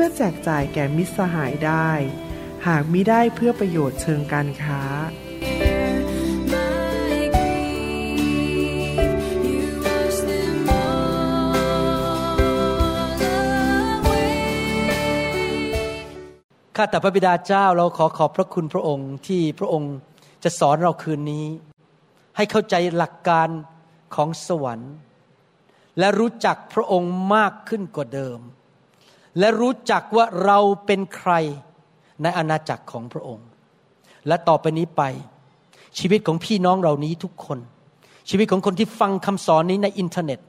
พื่อแจกจ่ายแก่มิตรสหายได้ หากมิได้เพื่อประโยชน์เชิงการค้า ข้าแต่พระบิดาเจ้าเราขอขอบพระคุณพระองค์ที่พระองค์จะสอนเราคืนนี้ ให้เข้าใจหลักการของสวรรค์ และรู้จักพระองค์มากขึ้นกว่าเดิม และรู้จักว่าเราเป็นใครในอาณาจักรของพระองค์ และต่อไปนี้ไป ชีวิตของพี่น้องเหล่านี้ทุกคน ชีวิตของคนที่ฟังคำสอนนี้ในอินเทอร์เน็ต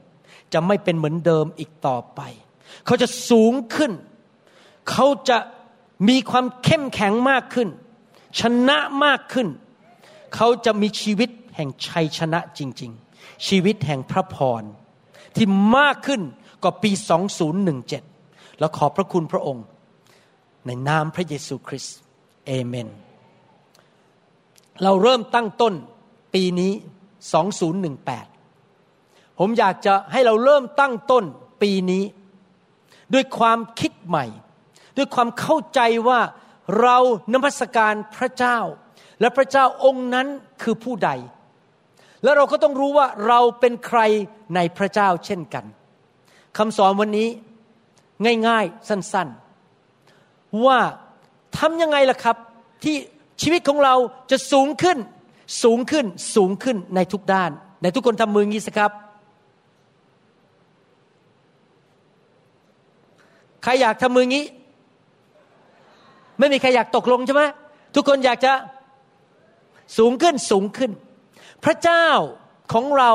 จะไม่เป็นเหมือนเดิมอีกต่อไป เขาจะสูงขึ้น เขาจะมีความเข้มแข็งมากขึ้น ชนะมากขึ้น เขาจะมีชีวิตแห่งชัยชนะจริง ๆ ชีวิตแห่งพระพรที่มากขึ้นกว่าปี 2017 แล้วขอบพระคุณพระองค์ ในนามพระเยซูคริสต์เอเมน เราเริ่มตั้งต้นปีนี้ 2018 ผมอยากจะให้เราเริ่มตั้งต้นปีนี้ ด้วยความคิดใหม่ ด้วยความเข้าใจว่าเรานมัสการพระเจ้า และพระเจ้าองค์นั้นคือผู้ใด แล้วเราก็ต้องรู้ว่าเราเป็นใครในพระเจ้าเช่นกันคำสอนวันนี้ ง่ายๆ สั้นๆ ว่าทำยังไงล่ะครับ ที่ชีวิตของเราจะสูงขึ้น สูงขึ้นสูงขึ้นในทุกด้าน ในทุกคนทำมืองี้สิครับ ใครอยากทำมืองี้ ไม่มีใครอยากตกลงใช่ไหมทุกคนอยากจะสูงขึ้นสูงขึ้น พระเจ้าของเรา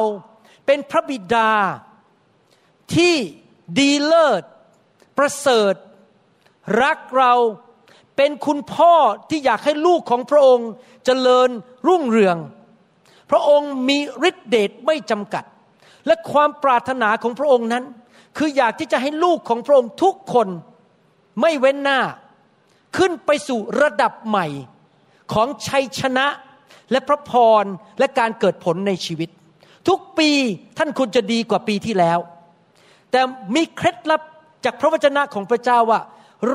เป็นพระบิดาที่ดีเลิศ ประเสริฐ รักเราเป็นคุณพ่อที่อยากให้ลูกของพระองค์จเจริญรุ่งเรือง พระองค์มีฤทธิเดชไม่จำกัด และความปรารถนาของพระองค์นั้น คืออยากที่จะให้ลูกของพระองค์ทุกคนไม่เว้นหน้า ขึ้นไปสู่ระดับใหม่ของชัยชนะและพระพรและการเกิดผลในชีวิต ทุกปีท่านควรจะดีกว่าปีที่แล้ว แต่มีเคล็ดลับ จากพระวจนะของพระเจ้าว่า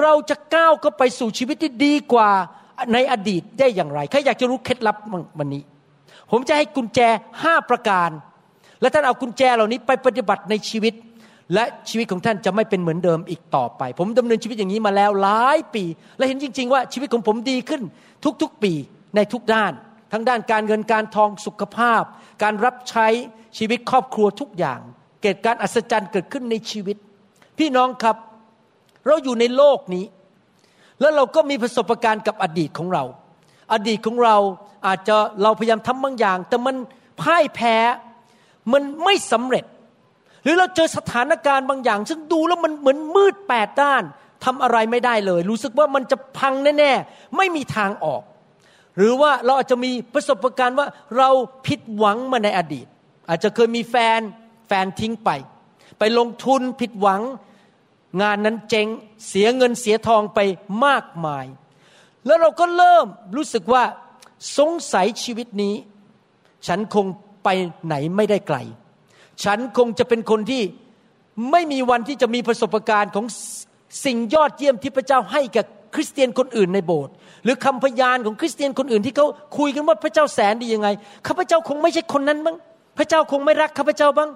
เราจะก้าวเข้าไปสู่ชีวิตที่ดีกว่าในอดีตได้อย่างไรใครอยากจะรู้เคล็ดลับวันนี้ ผมจะให้กุญแจห้าประการ และท่านเอากุญแจเหล่านี้ไปปฏิบัติในชีวิต และชีวิตของท่านจะไม่เป็นเหมือนเดิมอีกต่อไป ผมดำเนินชีวิตอย่างนี้มาแล้วหลายปี และเห็นจริง ๆ ว่าชีวิตของผมดีขึ้นทุกๆปีในทุกด้าน ทั้งด้านการเงินการทองสุขภาพ การรับใช้ชีวิตครอบครัวทุกอย่าง เกิดการอัศจรรย์เกิดขึ้นในชีวิต พี่น้องครับ เราอยู่ในโลกนี้ แล้วเราก็มีประสบการณ์กับอดีตของเรา อดีตของเราอาจจะเราพยายามทำบางอย่าง แต่มันพ่ายแพ้มันไม่สำเร็จ หรือเราเจอสถานการณ์บางอย่าง ซึ่งดูแล้วมันเหมือนมืดแปดด้านทำอะไรไม่ได้เลย รู้สึกว่ามันจะพังแน่ๆ ไม่มีทางออก หรือว่าเราอาจจะมีประสบการณ์ว่าเราผิดหวังมาในอดีต อาจจะเคยมีแฟนแฟนทิ้งไป ไปลงทุนผิดหวัง งานนั้นเจ๊งเสียเงินเสียทองไปมากมาย แล้วเราก็เริ่มรู้สึกว่าสงสัยชีวิตนี้ ฉันคงไปไหนไม่ได้ไกล ฉันคงจะเป็นคนที่ไม่มีวันที่จะมีประสบการณ์ของสิ่งยอดเยี่ยมที่พระเจ้าให้กับคริสเตียนคนอื่นในโบสถ์หรือคำพยานของคริสเตียนคนอื่นที่เขาคุยกันว่าพระเจ้าแสนดียังไงข้าพเจ้าคงไม่ใช่คนนั้นบ้างพระเจ้าคงไม่รักข้าพเจ้าบ้าง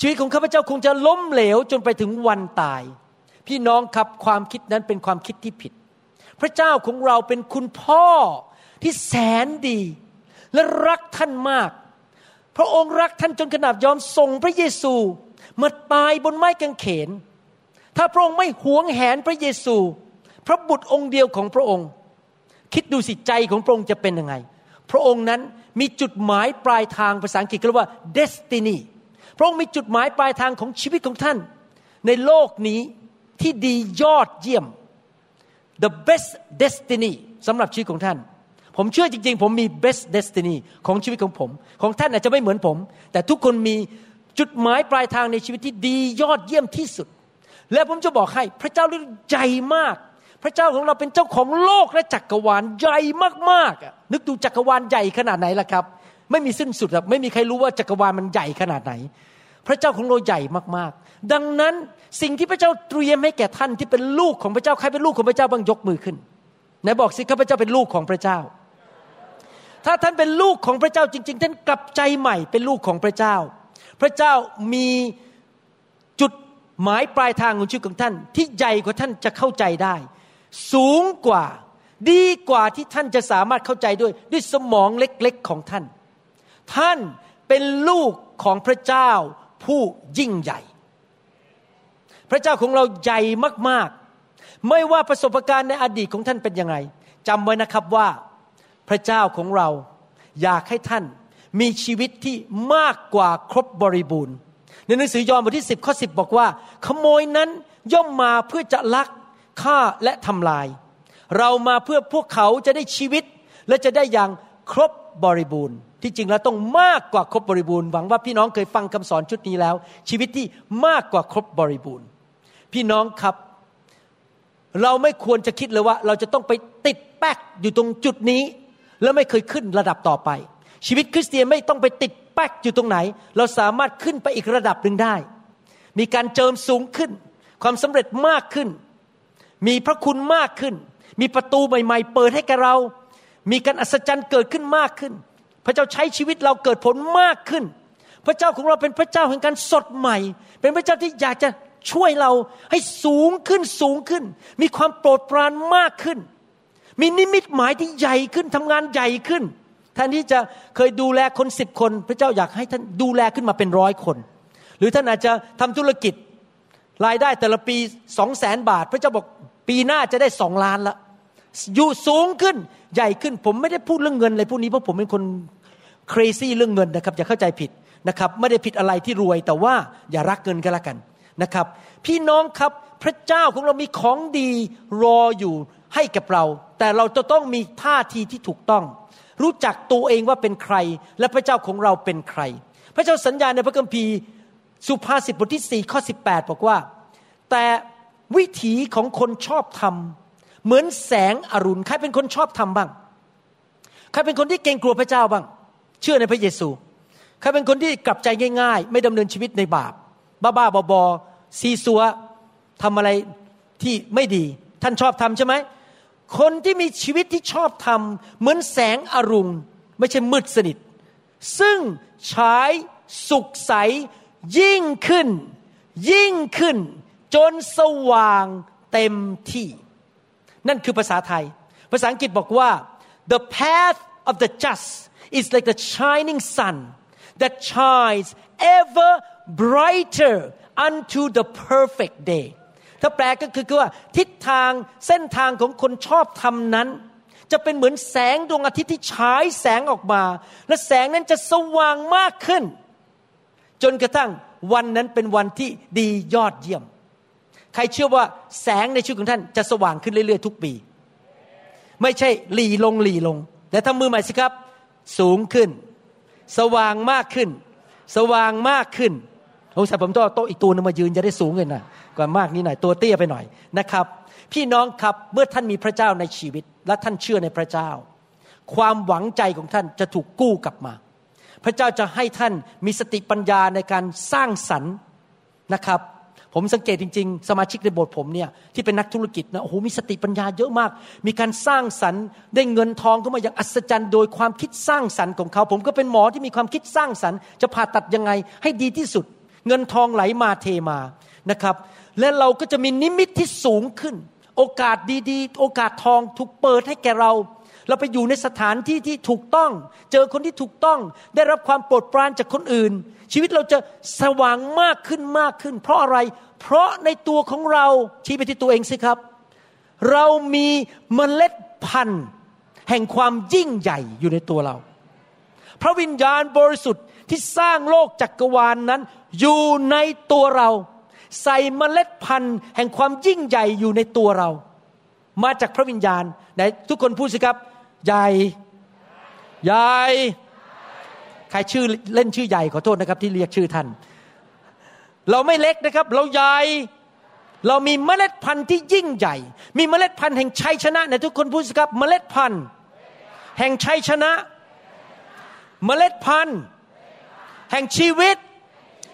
ชีวิตของข้าพเจ้าคงจะล้มเหลวจนไปถึงวันตาย พี่น้องครับความคิดนั้นเป็นความคิดที่ผิด พระเจ้าของเราเป็นคุณพ่อที่แสนดี และรักท่านมาก พระองค์รักท่านจนขนาดยอมส่งพระเยซูมาตายบนไม้กางเขน ถ้าพระองค์ไม่หวงแหนพระเยซู พระบุตรองค์เดียวของพระองค์ คิดดูสิใจของพระองค์จะเป็นยังไง พระองค์นั้นมีจุดหมายปลายทางภาษาอังกฤษเรียกว่า destiny พระองค์มีจุดหมายปลายทางของชีวิตของท่าน ในโลกนี้ที่ดียอดเยี่ยม the best destiny สำหรับชีวิตของท่าน ผมเชื่อจริง ๆ ผมมี best destiny ของชีวิตของผม ของท่านอาจจะไม่เหมือนผม แต่ทุกคนมีจุดหมายปลายทางในชีวิตที่ดียอดเยี่ยมที่สุด และผมจะบอกให้พระเจ้าใหญ่มาก พระเจ้าของเราเป็นเจ้าของโลกและจักรวาลใหญ่มากๆนึกดูจักรวาลใหญ่ขนาดไหนล่ะครับ ไม่มีสิ้นสุดครับไม่มีใครรู้ว่าจักรวาลมันใหญ่ขนาดไหน พระเจ้าของเราใหญ่มากๆ ดังนั้นสิ่งที่พระเจ้าเตรียมให้แก่ท่านที่เป็นลูกของพระเจ้าใครเป็นลูกของพระเจ้าบ้างยกมือขึ้นไหนบอกสิข้าพเจ้าเป็นลูกของพระเจ้า ถ้าท่านเป็นลูกของพระเจ้าจริง ๆ ท่านกลับใจใหม่เป็นลูกของพระเจ้า พระเจ้ามีจุดหมายปลายทางของชีวิตของท่าน ที่ใหญ่กว่าท่านจะเข้าใจได้ สูงกว่าดีกว่าที่ท่านจะสามารถเข้าใจด้วย ด้วยสมองเล็กๆของท่าน ท่านเป็นลูกของพระเจ้า ผู้ยิ่งใหญ่ พระเจ้าของเราใหญ่มากๆ ไม่ว่าประสบการณ์ในอดีตของท่านเป็นยังไงจำไว้นะครับว่าพระเจ้าของเราอยากให้ท่านมีชีวิตที่มากกว่าครบบริบูรณ์ ในหนังสือยอห์นบทที่ 10 ข้อ 10 บอกว่า ขโมยนั้นย่อมมาเพื่อจะลักฆ่าและทำลาย เรามาเพื่อพวกเขาจะได้ชีวิตและจะได้อย่าง ครบบริบูรณ์ ที่จริงแล้วต้องมากกว่าครบบริบูรณ์ หวังว่าพี่น้องเคยฟังคำสอนชุดนี้แล้ว ชีวิตที่มากกว่าครบบริบูรณ์ พี่น้องครับ เราไม่ควรจะคิดเลยว่า เราจะต้องไปติดแป๊กอยู่ตรงจุดนี้ แล้วไม่เคยขึ้นระดับต่อไป ชีวิตคริสเตียนไม่ต้องไปติดแป๊กอยู่ตรงไหน เราสามารถขึ้นไปอีกระดับหนึ่งได้ มีการเจิมสูงขึ้น ความสำเร็จมากขึ้น มีพระคุณมากขึ้น มีประตูใหม่ ๆ เปิดให้กับเรา มีการอัศจรรย์เกิดขึ้นมากขึ้น พระเจ้าใช้ชีวิตเราเกิดผลมากขึ้น พระเจ้าของเราเป็นพระเจ้าแห่งการสดใหม่ เป็นพระเจ้าที่อยากจะช่วยเราให้สูงขึ้นสูงขึ้น มีความโปรดปรานมากขึ้น มีนิมิตหมายที่ใหญ่ขึ้นทำงานใหญ่ขึ้นแทนที่จะเคยดูแลคนสิบคน พระเจ้าอยากให้ท่านดูแลขึ้นมาเป็นร้อยคน หรือท่านอาจจะทำธุรกิจรายได้แต่ละปีสองแสนบาท พระเจ้าบอกปีหน้าจะได้สองล้านละอยู่สูงขึ้น ใหญ่ขึ้นผมไม่ได้พูดเรื่องเงินอะไรพวกนี้เพราะผมเป็นคน crazy เรื่องเงินนะครับอย่าเข้าใจผิดนะครับไม่ได้ผิดอะไรที่รวย แต่ว่าอย่ารักเงินก็แล้วกันนะครับ พี่น้องครับพระเจ้าของเรามีของดีรออยู่ให้กับเรา แต่เราจะต้องมีท่าทีที่ถูกต้อง รู้จักตัวเองว่าเป็นใคร และพระเจ้าของเราเป็นใคร พระเจ้าสัญญาในพระคัมภีร์สุภาษิตบทที่4ข้อ18 บอกว่า แต่วิถีของคนชอบธรรม เหมือนแสงอรุณ ใครเป็นคนชอบธรรมบ้าง ใครเป็นคนที่เกรงกลัวพระเจ้าบ้าง เชื่อในพระเยซู ใครเป็นคนที่กลับใจง่าย ๆ ไม่ดำเนินชีวิตในบาป บ้าๆบอๆซีซัวทำอะไรที่ไม่ดี ท่านชอบทำใช่ไหม คนที่มีชีวิตที่ชอบทำเหมือนแสงอรุณ ไม่ใช่มืดสนิท ซึ่งฉายสุขใสยิ่งขึ้น ยิ่งขึ้น จนสว่างเต็มที่ นั่นคือภาษาไทย ภาษาอังกฤษบอกว่า the path of the just is like the shining sun that shines ever brighter unto the perfect day ถ้าแปลก็คือว่า ทิศทางเส้นทางของคนชอบทำนั้น จะเป็นเหมือนแสงดวงอาทิตย์ที่ฉายแสงออกมา และแสงนั้นจะสว่างมากขึ้น จนกระทั่งวันนั้นเป็นวันที่ดียอดเยี่ยม ครเชื่อว่าแสงในชีวิตของท่านจะสว่างขึ้นเรื่อยๆ ทุกปี ไม่ใช่หลีลงหลีลง แต่ทำมือใหม่สิครับ สูงขึ้น สว่างมากขึ้น สว่างมากขึ้นโอ้ใส่ผมต้องโต๊ะอีกตัวนึงมายืนจะได้สูงเลยนะกว่ามากนิดหน่อยตัวเตี้ยไปหน่อยนะครับ พี่น้องครับเมื่อท่านมีพระเจ้าในชีวิต และท่านเชื่อในพระเจ้า ความหวังใจของท่านจะถูกกู้กลับมา พระเจ้าจะให้ท่านมีสติปัญญาในการสร้างสรรค์นะครับ ผมสังเกตจริง ๆ สมาชิกในโบสถ์ผมเนี่ยที่เป็นนักธุรกิจนะโอ้โหมีสติปัญญาเยอะมาก มีการสร้างสรรค์ได้เงินทองเข้ามาอย่างอัศจรรย์โดยความคิดสร้างสรรค์ของเขา ผมก็เป็นหมอที่มีความคิดสร้างสรรค์ จะผ่าตัดยังไงให้ดีที่สุด เงินทองไหลมาเทมานะครับ และเราก็จะมีนิมิตที่สูงขึ้น โอกาสดีๆ โอกาสทองถูกเปิดให้แก่เราเราไปอยู่ในสถานที่ที่ถูกต้อง เจอคนที่ถูกต้อง ได้รับความโปรดปรานจากคนอื่น ชีวิตเราจะสว่างมากขึ้นมากขึ้น เพราะอะไร เพราะในตัวของเราชี้ไปที่ตัวเองสิครับ เรามีเมล็ดพันธุ์ แห่งความยิ่งใหญ่อยู่ในตัวเรา พระวิญญาณบริสุทธิ์ที่สร้างโลกจักกรวาลนนั้น อยู่ในตัวเรา ใส่เมล็ดพันธุ์ แห่งความยิ่งใหญ่อยู่ในตัวเรา มาจากพระวิญญาณไหนทุกคนพูดสิครับ ใหญ่ ใหญ่ ใครชื่อเล่นชื่อใหญ่ขอโทษนะครับ ที่เรียกชื่อท่าน เราไม่เล็กนะครับ เราใหญ่เรามีเมล็ดพันธุ์ที่ยิ่งใหญ่ มีเมล็ดพันธุ์แห่งชัยชนะในทุกคนพูดสิครับเมล็ดพันธุ์ แห่งชัยชนะ เมล็ดพันธุ์ แห่งชีวิต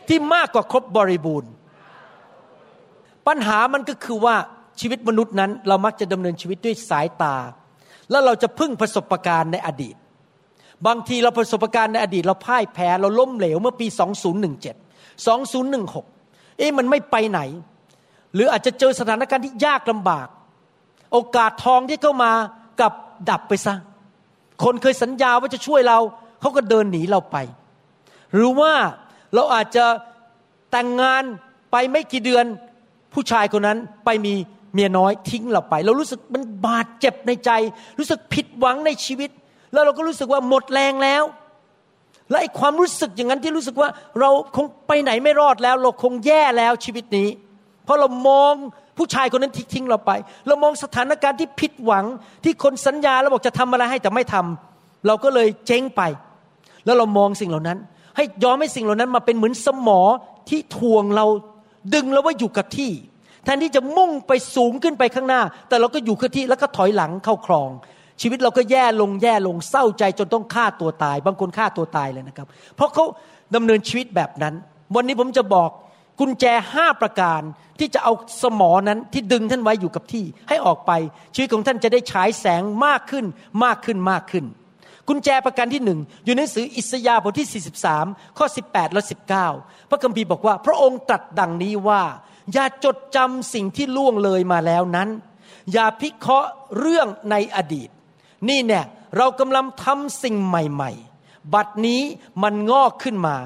ที่มากกว่าครบบริบูรณ์ ปัญหามันก็คือว่าชีวิตมนุษย์นั้น เรามักจะดำเนินชีวิตด้วยสายตา แล้วเราจะพึ่งประสบการณ์ในอดีต บางทีเราประสบการณ์ในอดีตเราพ่ายแพ้เราล้มเหลวเมื่อปี 2017 2016 เอ๊ะมันไม่ไปไหน หรืออาจจะเจอสถานการณ์ที่ยากลำบาก โอกาสทองที่เข้ามากับดับไปซะ คนเคยสัญญาว่าจะช่วยเรา เขาก็เดินหนีเราไป หรือว่าเราอาจจะแต่งงานไปไม่กี่เดือน ผู้ชายคนนั้นไปมีเมียน้อยทิ้งเราไป เรารู้สึกมันบาดเจ็บในใจ รู้สึกผิดหวังในชีวิต แล้วเราก็รู้สึกว่าหมดแรงแล้ว และไอ้ความรู้สึกอย่างนั้นที่รู้สึกว่าเราคงไปไหนไม่รอดแล้ว เราคงแย่แล้วชีวิตนี้ เพราะเรามองผู้ชายคนนั้นทิ้งเราไป เรามองสถานการณ์ที่ผิดหวังที่คนสัญญาแล้วบอกจะทำอะไรให้แต่ไม่ทำเราก็เลยเจ๊งไป แล้วเรามองสิ่งเหล่านั้น ให้ยอมให้สิ่งเหล่านั้นมาเป็นเหมือนสมอที่ทวงเราดึงเราว่าอยู่กับที่ แทนที่จะมุ่งไปสูงขึ้นไปข้างหน้า แต่เราก็อยู่กับที่แล้วก็ถอยหลังเข้าคลอง ชีวิตเราก็แย่ลงแย่ลงเศร้าใจจนต้องฆ่าตัวตาย บางคนฆ่าตัวตายเลยนะครับ เพราะเขาดำเนินชีวิตแบบนั้น วันนี้ผมจะบอกกุญแจห้าประการที่จะเอาสมอนั้นที่ดึงท่านไว้อยู่กับที่ให้ออกไป ชีวิตของท่านจะได้ฉายแสงมากขึ้นมากขึ้นมากขึ้น กุญแจประการที่หนึ่งอยู่ในหนังสืออิสยาห์บทที่ 43 ข้อ 18 และ 19 พระคัมภีร์บอกว่า พระองค์ตรัสดังนี้ว่า อย่าจดจำสิ่งที่ล่วงเลยมาแล้วนั้น อย่าพิเคราะห์เรื่องในอดีต นี่เนี่ยเรากำลังทำสิ่งใหม่ ๆ บัดนี้มันงอกขึ้นมา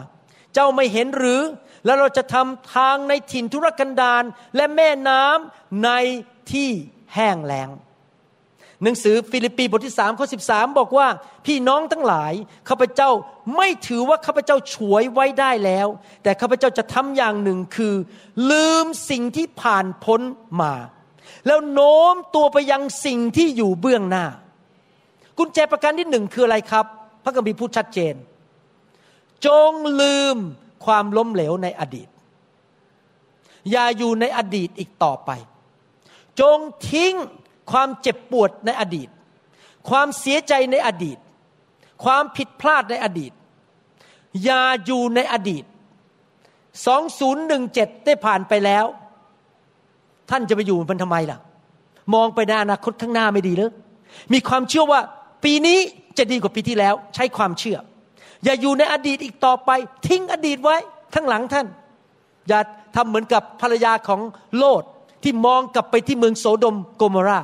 เจ้าไม่เห็นหรือ แล้วเราจะทำทางในถิ่นทุรกันดารและแม่น้ำในที่แห้งแล้งหนังสือฟิลิปปีบทที่สามข้อสิบสาบอกว่า พี่น้องทั้งหลายข้าพเจ้าไม่ถือว่าข้าพเจ้าฉวยไว้ได้แล้ว แต่ข้าพเจ้าจะทำอย่างหนึ่งคือ ลืมสิ่งที่ผ่านพ้นมา แล้วโน้มตัวไปยังสิ่งที่อยู่เบื้องหน้า กุญแจประการที่หนึ่งคืออะไรครับ พระคัมภีร์พูดชัดเจน จงลืมความล้มเหลวในอดีต อย่าอยู่ในอดีตอีกต่อไป จงทิ้งความเจ็บปวดในอดีต ความเสียใจในอดีต ความผิดพลาดในอดีต อย่าอยู่ในอดีต 2017 ได้ผ่านไปแล้ว ท่านจะไปอยู่มันทำไมล่ะ มองไปในอนาคตข้างหน้าไม่ดีหรือมีความเชื่อว่า ปีนี้จะดีกว่าปีที่แล้ว ใช้ความเชื่อ อย่าอยู่ในอดีตอีกต่อไป ทิ้งอดีตไว้ข้างหลังท่าน อย่าทำเหมือนกับภรรยาของโลดที่มองกลับไปที่เมืองโสดมโกมรา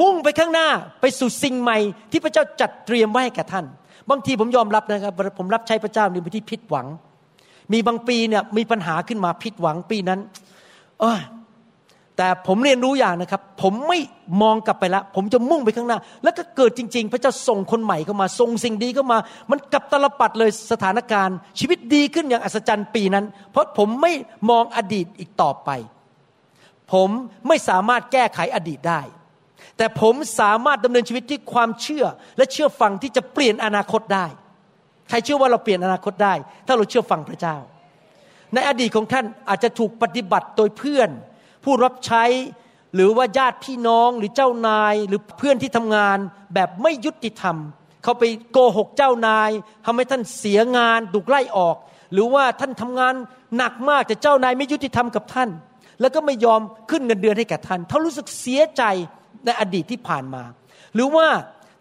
มุ่งไปข้างหน้าไปสู่สิ่งใหม่ที่พระเจ้าจัดเตรียมไว้ให้แก่ท่าน บางทีผมยอมรับนะครับ ผมรับใช้พระเจ้าในที่ผิดหวัง มีบางปีเนี่ยมีปัญหาขึ้นมาผิดหวังปีนั้น เออ แต่ผมเรียนรู้อย่างนะครับ ผมไม่มองกลับไปแล้วผมจะมุ่งไปข้างหน้า แล้วก็เกิดจริง ๆ พระเจ้าส่งคนใหม่เข้ามาส่งสิ่งดีเข้ามา มันกลับตลปัดเลยสถานการณ์ ชีวิตดีขึ้นอย่างอัศจรรย์ปีนั้น เพราะผมไม่มองอดีตอีกต่อไป ผมไม่สามารถแก้ไขอดีตได้ แต่ผมสามารถดำเนินชีวิตที่ความเชื่อและเชื่อฟังที่จะเปลี่ยนอนาคตได้ ใครเชื่อว่าเราเปลี่ยนอนาคตได้ ถ้าเราเชื่อฟังพระเจ้า ในอดีตของท่านอาจจะถูกปฏิบัติโดยเพื่อน ผู้รับใช้ หรือว่าญาติพี่น้องหรือเจ้านายหรือเพื่อนที่ทำงานแบบไม่ยุติธรรม เขาไปโกหกเจ้านายทำให้ท่านเสียงานถูกไล่ออก หรือว่าท่านทำงานหนักมากแต่เจ้านายไม่ยุติธรรมกับท่าน แล้วก็ไม่ยอมขึ้นเงินเดือนให้แก่ท่านเขารู้สึกเสียใจในอดีตที่ผ่านมา หรือว่า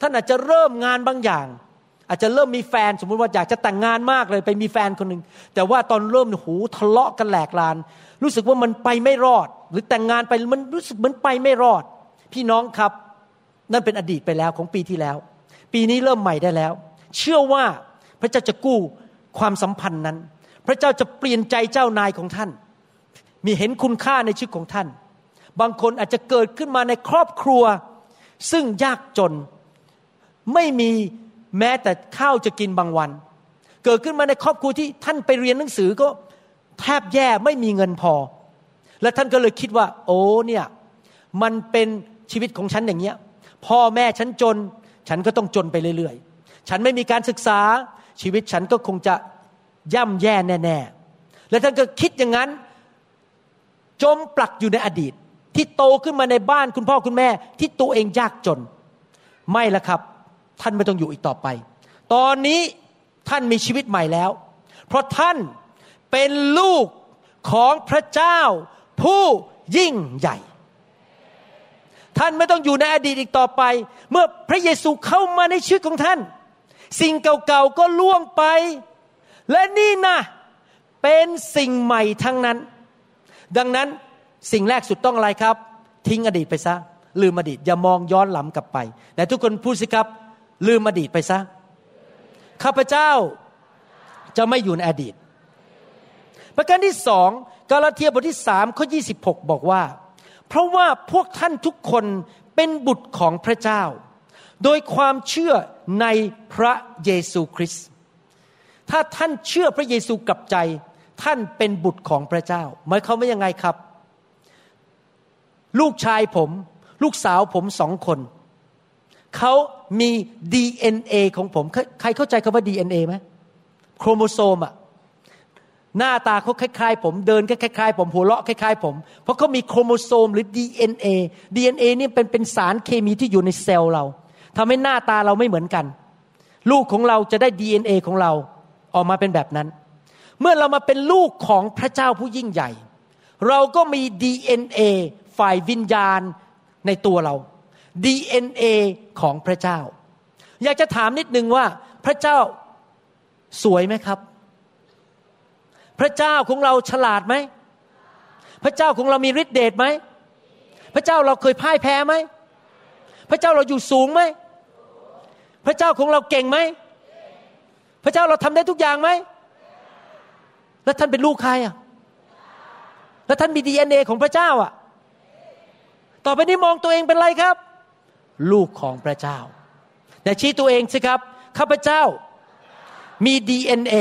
ท่านอาจจะเริ่มงานบางอย่าง อาจจะเริ่มมีแฟนสมมติว่าอยากจะแต่งงานมากเลยไปมีแฟนคนหนึ่งแต่ว่าตอนเริ่มหูทะเลาะกันแหลกลาน รู้สึกว่ามันไปไม่รอดหรือแต่งงานไปมันรู้สึกเหมือนไปไม่รอด พี่น้องครับ นั่นเป็นอดีตไปแล้วของปีที่แล้ว ปีนี้เริ่มใหม่ได้แล้ว เชื่อว่าพระเจ้าจะกู้ความสัมพันธ์นั้น พระเจ้าจะเปลี่ยนใจเจ้านายของท่าน มีเห็นคุณค่าในชีวิตของท่าน บางคนอาจจะเกิดขึ้นมาในครอบครัว ซึ่งยากจนไม่มีแม้แต่ข้าวจะกินบางวัน เกิดขึ้นมาในครอบครัวที่ท่านไปเรียนหนังสือก็แทบแย่ไม่มีเงินพอ และท่านก็เลยคิดว่า โอ้เนี่ยมันเป็นชีวิตของฉันอย่างเงี้ยพ่อแม่ฉันจน ฉันก็ต้องจนไปเรื่อยๆ ฉันไม่มีการศึกษาชีวิตฉันก็คงจะย่ำแย่แน่ๆ และท่านก็คิดอย่างนั้น จมปลักอยู่ในอดีต ที่โตขึ้นมาในบ้านคุณพ่อคุณแม่ ที่ตัวเองยากจน ไม่ละครับ ท่านไม่ต้องอยู่อีกต่อไป ตอนนี้ท่านมีชีวิตใหม่แล้ว เพราะท่านเป็นลูกของพระเจ้า ผู้ยิ่งใหญ่ ท่านไม่ต้องอยู่ในอดีตอีกต่อไป เมื่อพระเยซูเข้ามาในชีวิตของท่าน สิ่งเก่าๆก็ล่วงไป และนี่นะเป็นสิ่งใหม่ทั้งนั้น ดังนั้นสิ่งแรกสุดต้องอะไรครับ ทิ้งอดีตไปซะ ลืมอดีตอย่ามองย้อนหลังกลับไปแต่ทุกคนพูดสิครับ ลืมอดีตไปซะข้าพเจ้าจะไม่อยู่ในอดีต ประการที่สอง กาลาเทียบทที่สามข้อยีบอกว่า เพราะว่าพวกท่านทุกคนเป็นบุตรของพระเจ้า โดยความเชื่อในพระเยซูคริสต์ถ้าท่านเชื่อพระเยซูกับใจ ท่านเป็นบุตรของพระเจ้าหมายความว่ายังไงครับ ลูกชายผม ลูกสาวผมสองคนเขามี DNA ของผม ใครเข้าใจคำว่า DNA ไหมโครโมโซมอะ หน้าตาเขาคล้ายๆ ผมเดินคล้ายๆ ผมหัวเราะคล้ายๆ ผม เพราะเขามีโครโมโซมหรือ DNA DNA นี่เป็นเป็นสารเคมีที่อยู่ในเซลล์เราทำให้หน้าตาเราไม่เหมือนกัน ลูกของเราจะได้ DNA ของเราออกมาเป็นแบบนั้น เมื่อเรามาเป็นลูกของพระเจ้าผู้ยิ่งใหญ่ เราก็มี DNA ฝ่ายวิญญาณในตัวเรา DNA ของพระเจ้า อยากจะถามนิดนึงว่าพระเจ้าสวยไหมครับ พระเจ้าของเราฉลาดไหม พระเจ้าของเรามีฤทธิเดชไหม พระเจ้าเราเคยพ่ายแพ้ไหม พระเจ้าเราอยู่สูงไหม พระเจ้าของเราเก่งไหม พระเจ้าเราทำได้ทุกอย่างไหม แล้วท่านเป็นลูกใครอะ แล้วท่านมีดีเอ็นเอของพระเจ้าอะ ต่อไปนี้มองตัวเองเป็นไรครับ ลูกของพระเจ้าแต่ชี้ตัวเองสิครับ ข้าพเจ้ามี DNA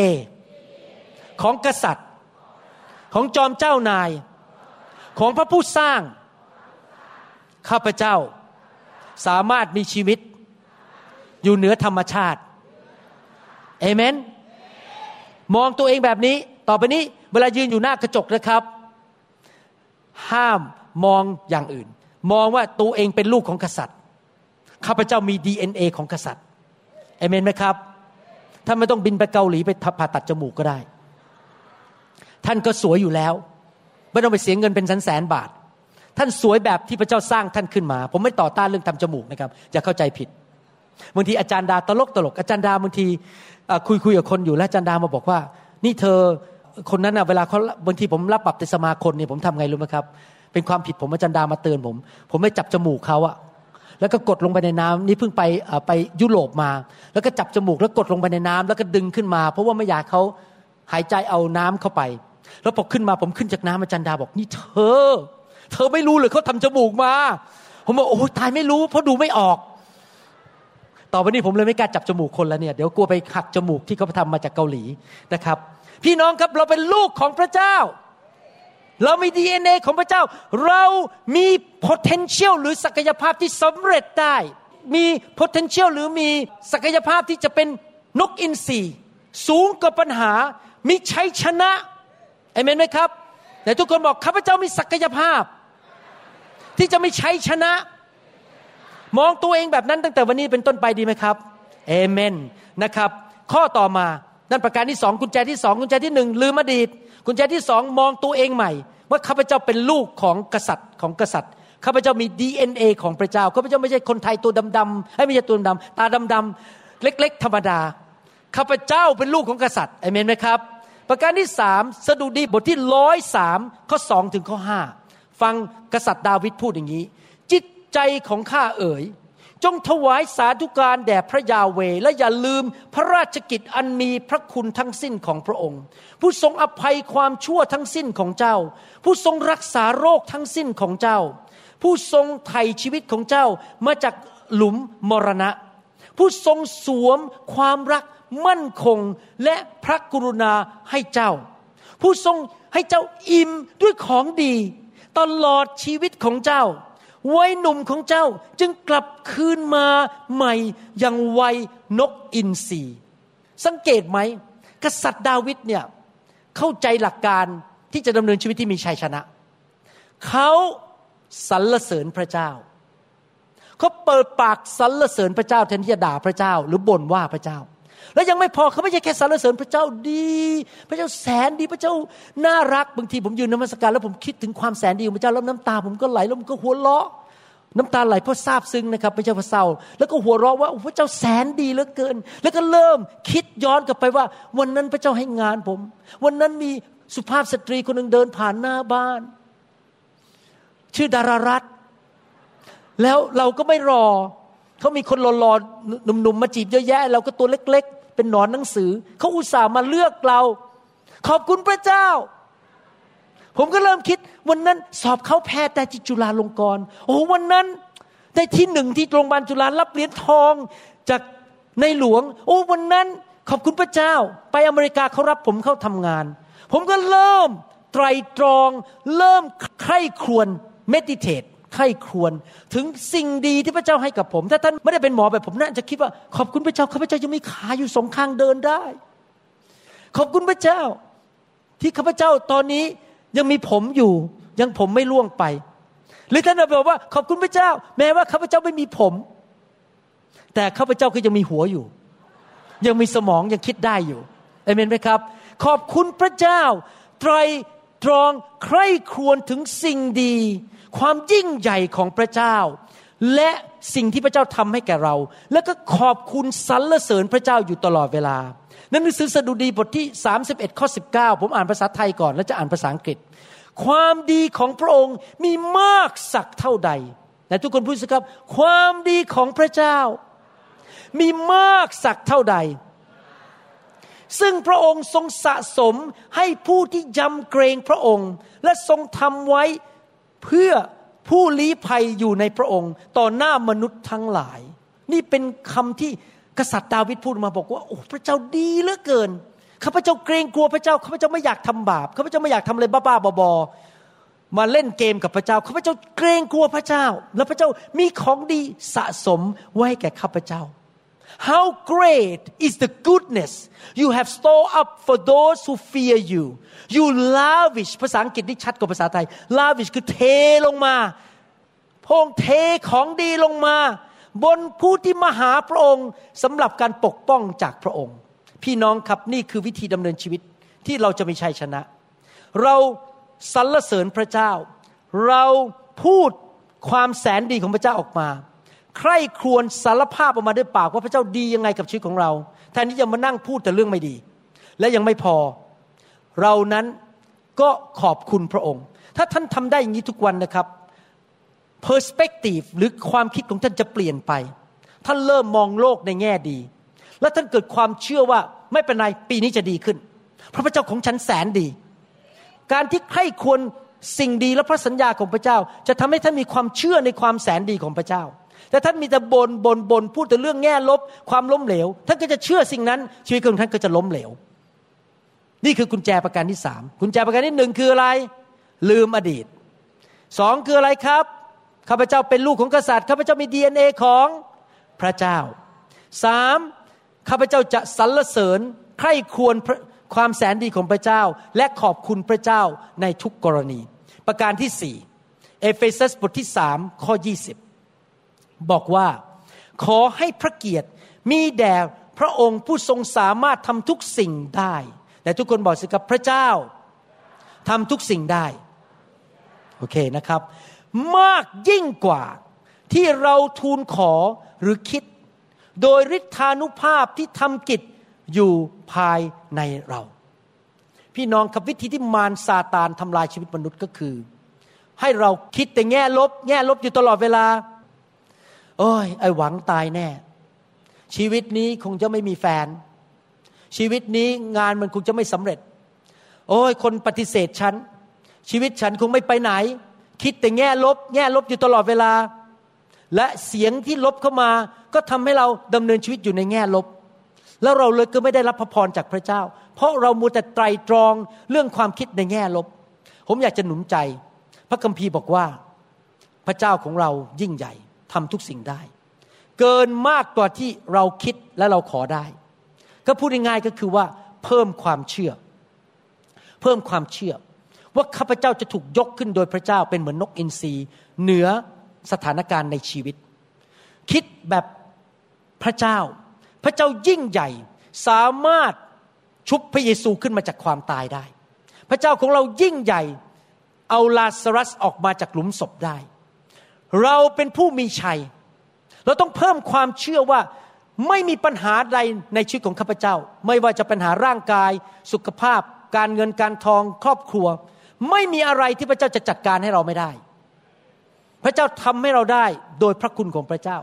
ของกษัตริย์ ของจอมเจ้านาย ของพระผู้สร้าง ข้าพเจ้า สามารถมีชีวิต อยู่เหนือธรรมชาติเอเมน มองตัวเองแบบนี้ ต่อไปนี้เวลายืนอยู่หน้ากระจกนะครับ ห้ามมองอย่างอื่น มองว่าตัวเองเป็นลูกของกษัตริย์ ข้าพเจ้ามี DNA ของกษัตริย์เอเมนไหมครับท่านไม่ต้องบินไปเกาหลีไปผ่าตัดจมูกก็ได้ ท่านก็สวยอยู่แล้ว ไม่ต้องไปเสียเงินเป็นแสนแสนบาท ท่านสวยแบบที่พระเจ้าสร้างท่านขึ้นมา ผมไม่ต่อต้านเรื่องทำจมูกนะครับจะเข้าใจผิดบางทีอาจารย์ดาตลกตลกอาจารย์ดาบางทีคุยคุยกับคนอยู่แล้วอาจารย์ดามาบอกว่า นี่เธอคนนั้นนะเวลาเขาบางทีผมรับปรับติสมาคนเนี่ยผมทำไงรู้ไหมครับ เป็นความผิดผมอาจารย์ดามาเตือนผม ผมไม่จับจมูกเขาอะแล้วก็กดลงไปในน้ำนี่เพิ่งไปไปยุโรปมา แล้วก็จับจมูกแล้วกดลงไปในน้ำแล้วก็ดึงขึ้นมา เพราะว่าไม่อยากเขาหายใจเอาน้ำเข้าไป แล้วพอขึ้นมาผมขึ้นจากน้ำอาจารย์ดาบอกนี่เธอ เธอไม่รู้เลยเขาทำจมูกมา ผมบอกโอ้ตายไม่รู้ เพราะดูไม่ออก ต่อไปนี้ผมเลยไม่กล้าจับจมูกคนแล้วเนี่ยเดี๋ยวกลัวไปหักจมูกที่เขาทำมาจากเกาหลีนะครับ พี่น้องครับเราเป็นลูกของพระเจ้า เรามี DNA ของพระเจ้า เรามี potential หรือศักยภาพที่สำเร็จได้ มี potential หรือมีศักยภาพที่จะเป็นนกอินทรีสูงกว่าปัญหา มีชัยชนะ เอเมนไหมครับแต่ทุกคนบอกข้าพเจ้ามีศักยภาพ ที่จะไมีชัยชนะ มองตัวเองแบบนั้นตั้งแต่วันนี้เป็นต้นไปดีไหมครับเอเมนนะครับ ข้อต่อมานั่นประการที่สองกุญแจที่สองกุญแจที่หนึ่งลืมอดีตกุญแจที่สองมองตัวเองใหม่ ว่าข้าพเจ้าเป็นลูกของกษัตริย์ของกษัตริย์ข้าพเจ้ามี DNA ของพระเจ้าข้าพเจ้าไม่ใช่คนไทยตัวดำๆไม่ใช่ตัวดำตาดำๆเล็ก ๆ ธรรมดาข้าพเจ้าเป็นลูกของกษัตริย์เอเมนไหมครับ ประการที่สามสดุดีบทที่ร้อยสามข้อสองถึงข้อห้าฟังกษัตริย์ดาวิดพูดอย่างนี้ จิตใจของข้าเอ๋ย จงถวายสาธุการแด่พระยาเวและอย่าลืมพระราชกิจอันมีพระคุณทั้งสิ้นของพระองค์ ผู้ทรงอภัยความชั่วทั้งสิ้นของเจ้า ผู้ทรงรักษาโรคทั้งสิ้นของเจ้า ผู้ทรงไถ่ชีวิตของเจ้ามาจากหลุมมรณะ ผู้ทรงสวมความรัก มั่นคงและพระกรุณาให้เจ้า ผู้ทรงให้เจ้าอิ่มด้วยของดี ตลอดชีวิตของเจ้าวัยหนุ่มของเจ้าจึงกลับคืนมาใหม่อย่างวัยนกอินทรีสังเกตไหม กษัตริย์ดาวิดเนี่ยเข้าใจหลักการที่จะดำเนินชีวิตที่มีชัยชนะ เขาสรรเสริญพระเจ้า เขาเปิดปากสรรเสริญพระเจ้าแทนที่จะด่าพระเจ้า หรือบ่นว่าพระเจ้า แล้วยังไม่พอเขาไม่ใช่แค่สรรเสริญพระเจ้าดี พระเจ้าแสนดีพระเจ้าน่ารักบางทีผมยืนนมัสการแล้วผมคิดถึงความแสนดีของพระเจ้าแล้วน้ำตาผมก็ไหลแล้วผมก็หัวเราะ น้ำตาไหลเพราะซาบซึ้งนะครับไม่ใช่เพราะเศร้าแล้วก็หัวเราะว่าพระเจ้าแสนดีเหลือเกิน แล้วก็เริ่มคิดย้อนกลับไปว่า วันนั้นพระเจ้าให้งานผม วันนั้นมีสุภาพสตรีคนหนึ่งเดินผ่านหน้าบ้าน ชื่อดารารัตแล้วเราก็ไม่รอเขามีคนรอๆหนุ่มๆมาจีบเยอะแยะ เราก็ตัวเล็ก เป็นหนอนหนังสือ เขาอุตส่าห์มาเลือกเรา ขอบคุณพระเจ้า ผมก็เริ่มคิด วันนั้นสอบเขาแพ้แต่จิจุฬาลงกรณ์โอ้วันนั้นได้ที่หนึ่งที่โรงพยาบาลจุฬารับเหรียญทองจากในหลวง โอ้วันนั้นขอบคุณพระเจ้า ไปอเมริกาเขารับผมเข้าทำงาน ผมก็เริ่มไตรตรอง เริ่มใคร่ครวญเมดิเทต ใคร่ครวญถึงสิ่งดีที่พระเจ้าให้กับผม ถ้าท่านไม่ได้เป็นหมอแบบผมน่าจะคิดว่า ขอบคุณพระเจ้าข้าพเจ้ายังมีขาอยู่สองข้างเดินได้ ขอบคุณพระเจ้า ที่ข้าพเจ้าตอนนี้ยังมีผมอยู่ ยังผมไม่ล่วงไป หรือท่านบอกว่า ขอบคุณพระเจ้า แม้ว่าข้าพเจ้าไม่มีผม แต่ข้าพเจ้าก็ยังมีหัวอยู่ ยังมีสมองยังคิดได้อยู่เอเมนไหมครับ ขอบคุณพระเจ้าไตรตรองใคร่ครวญถึงสิ่งดี ความยิ่งใหญ่ของพระเจ้า และสิ่งที่พระเจ้าทำให้แก่เรา แล้วก็ขอบคุณสรรเสริญพระเจ้าอยู่ตลอดเวลานั่นคือสดุดีบทที่ 31ข้อ19 ผมอ่านภาษาไทยก่อนแล้วจะอ่านภาษาอังกฤษ ความดีของพระองค์มีมากสักเท่าใดแต่ทุกคนพูดสิครับ ความดีของพระเจ้า มีมากสักเท่าใด ซึ่งพระองค์ทรงสะสมให้ผู้ที่ยำเกรงพระองค์ และทรงทำไว้ เพื่อผู้ลี้ภัยอยู่ในพระองค์ ต่อหน้ามนุษย์ทั้งหลาย นี่เป็นคำที่กษัตริย์ดาวิดพูดมาบอกว่าโอ้พระเจ้าดีเหลือเกินข้าพเจ้าเกรงกลัวพระเจ้าข้าพเจ้าไม่อยากทำบาปข้าพเจ้าไม่อยากทำอะไรบ้าๆบอๆมาเล่นเกมกับพระเจ้าข้าพเจ้าเกรงกลัวพระเจ้า และพระเจ้ามีของดีสะสมไว้แก่ข้าพเจ้า How great is the goodness you have stored up for those who fear you you lavish ภาษาอังกฤษนี่ชัดกว่าภาษาไทย lavish คือเทลงมาพงเทของดีลงมา บนผู้ที่มาหาพระองค์สำหรับการปกป้องจากพระองค์ พี่น้องครับนี่คือวิธีดำเนินชีวิตที่เราจะมีชัยชนะ เราสรรเสริญพระเจ้า เราพูดความแสนดีของพระเจ้าออกมา ใคร่ครวญสารภาพออกมาด้วยปากว่าพระเจ้าดียังไงกับชีวิตของเราแทนที่จะมานั่งพูดแต่เรื่องไม่ดี และยังไม่พอ เรานั้นก็ขอบคุณพระองค์ ถ้าท่านทำได้อย่างนี้ทุกวันนะครับ perspective หรือความคิดของท่านจะเปลี่ยนไป ท่านเริ่มมองโลกในแง่ดี และท่านเกิดความเชื่อว่าไม่เป็นไรปีนี้จะดีขึ้น พระพระเจ้าของฉันแสนดี การที่ใครควรสิ่งดีและพระสัญญาของพระเจ้า จะทำให้ท่านมีความเชื่อในความแสนดีของพระเจ้า แต่ท่านมีแต่บนบนบนพูดแต่เรื่องแง่ลบ ความล้มเหลว ท่านก็จะเชื่อสิ่งนั้น ชีวิตของท่านก็จะล้มเหลว นี่คือกุญแจประการที่สามกุญแจประการที่หนึ่งคืออะไร ลืมอดีตสองคืออะไรครับข้าพเจ้าเป็นลูกของกษัตริย์ข้าพเจ้ามีดีเอ็นเอของพระเจ้าสามข้าพเจ้าจะสรรเสริญใคร่ควรความแสนดีของพระเจ้า และขอบคุณพระเจ้าในทุกกรณี ประการที่สี่เอเฟซัสบทที่สามข้อยี่สิบ บอกว่า ขอให้พระเกียรติมีแด่พระองค์ผู้ทรงสามารถทำทุกสิ่งได้ แต่ทุกคนบอกสิครับพระเจ้าทำทุกสิ่งได้ โอเคนะครับ มากยิ่งกว่าที่เราทูลขอหรือคิด โดยฤทธานุภาพที่ทำกิจอยู่ภายในเรา พี่น้องครับวิธีที่มารซาตานทำลายชีวิตมนุษย์ก็คือ ให้เราคิดแต่แง่ลบ แง่ลบอยู่ตลอดเวลา โอ้ย ไอหวังตายแน่ ชีวิตนี้คงจะไม่มีแฟน ชีวิตนี้งานมันคงจะไม่สำเร็จ โอ้ย คนปฏิเสธฉัน ชีวิตฉันคงไม่ไปไหน คิดแต่แง่ลบ แง่ลบอยู่ตลอดเวลา และเสียงที่ลบเข้ามา ก็ทำให้เราดำเนินชีวิตอยู่ในแง่ลบ แล้วเราเลยก็ไม่ได้รับพระพรจากพระเจ้า เพราะเรามัวแต่ไตรตรองเรื่องความคิดในแง่ลบ ผมอยากจะหนุนใจ พระคัมภีร์บอกว่า พระเจ้าของเรายิ่งใหญ่ ทำทุกสิ่งได้ เกินมากกว่าที่เราคิดและเราขอได้ ก็พูดง่ายๆก็คือว่าเพิ่มความเชื่อ เพิ่มความเชื่อ ว่าข้าพเจ้าจะถูกยกขึ้นโดยพระเจ้าเป็นเหมือนนกอินทรีเหนือสถานการณ์ในชีวิต คิดแบบพระเจ้า พระเจ้ายิ่งใหญ่สามารถชุบพระเยซูขึ้นมาจากความตายได้ พระเจ้าของเรายิ่งใหญ่เอาลาซารัสออกมาจากหลุมศพได้ เราเป็นผู้มีชัย เราต้องเพิ่มความเชื่อว่าไม่มีปัญหาใดในชีวิตของข้าพเจ้า ไม่ว่าจะปัญหาร่างกาย สุขภาพ การเงินการทอง ครอบครัว ไม่มีอะไรที่พระเจ้าจะจัดการให้เราไม่ได้ พระเจ้าทำให้เราได้โดยพระคุณของพระเจ้า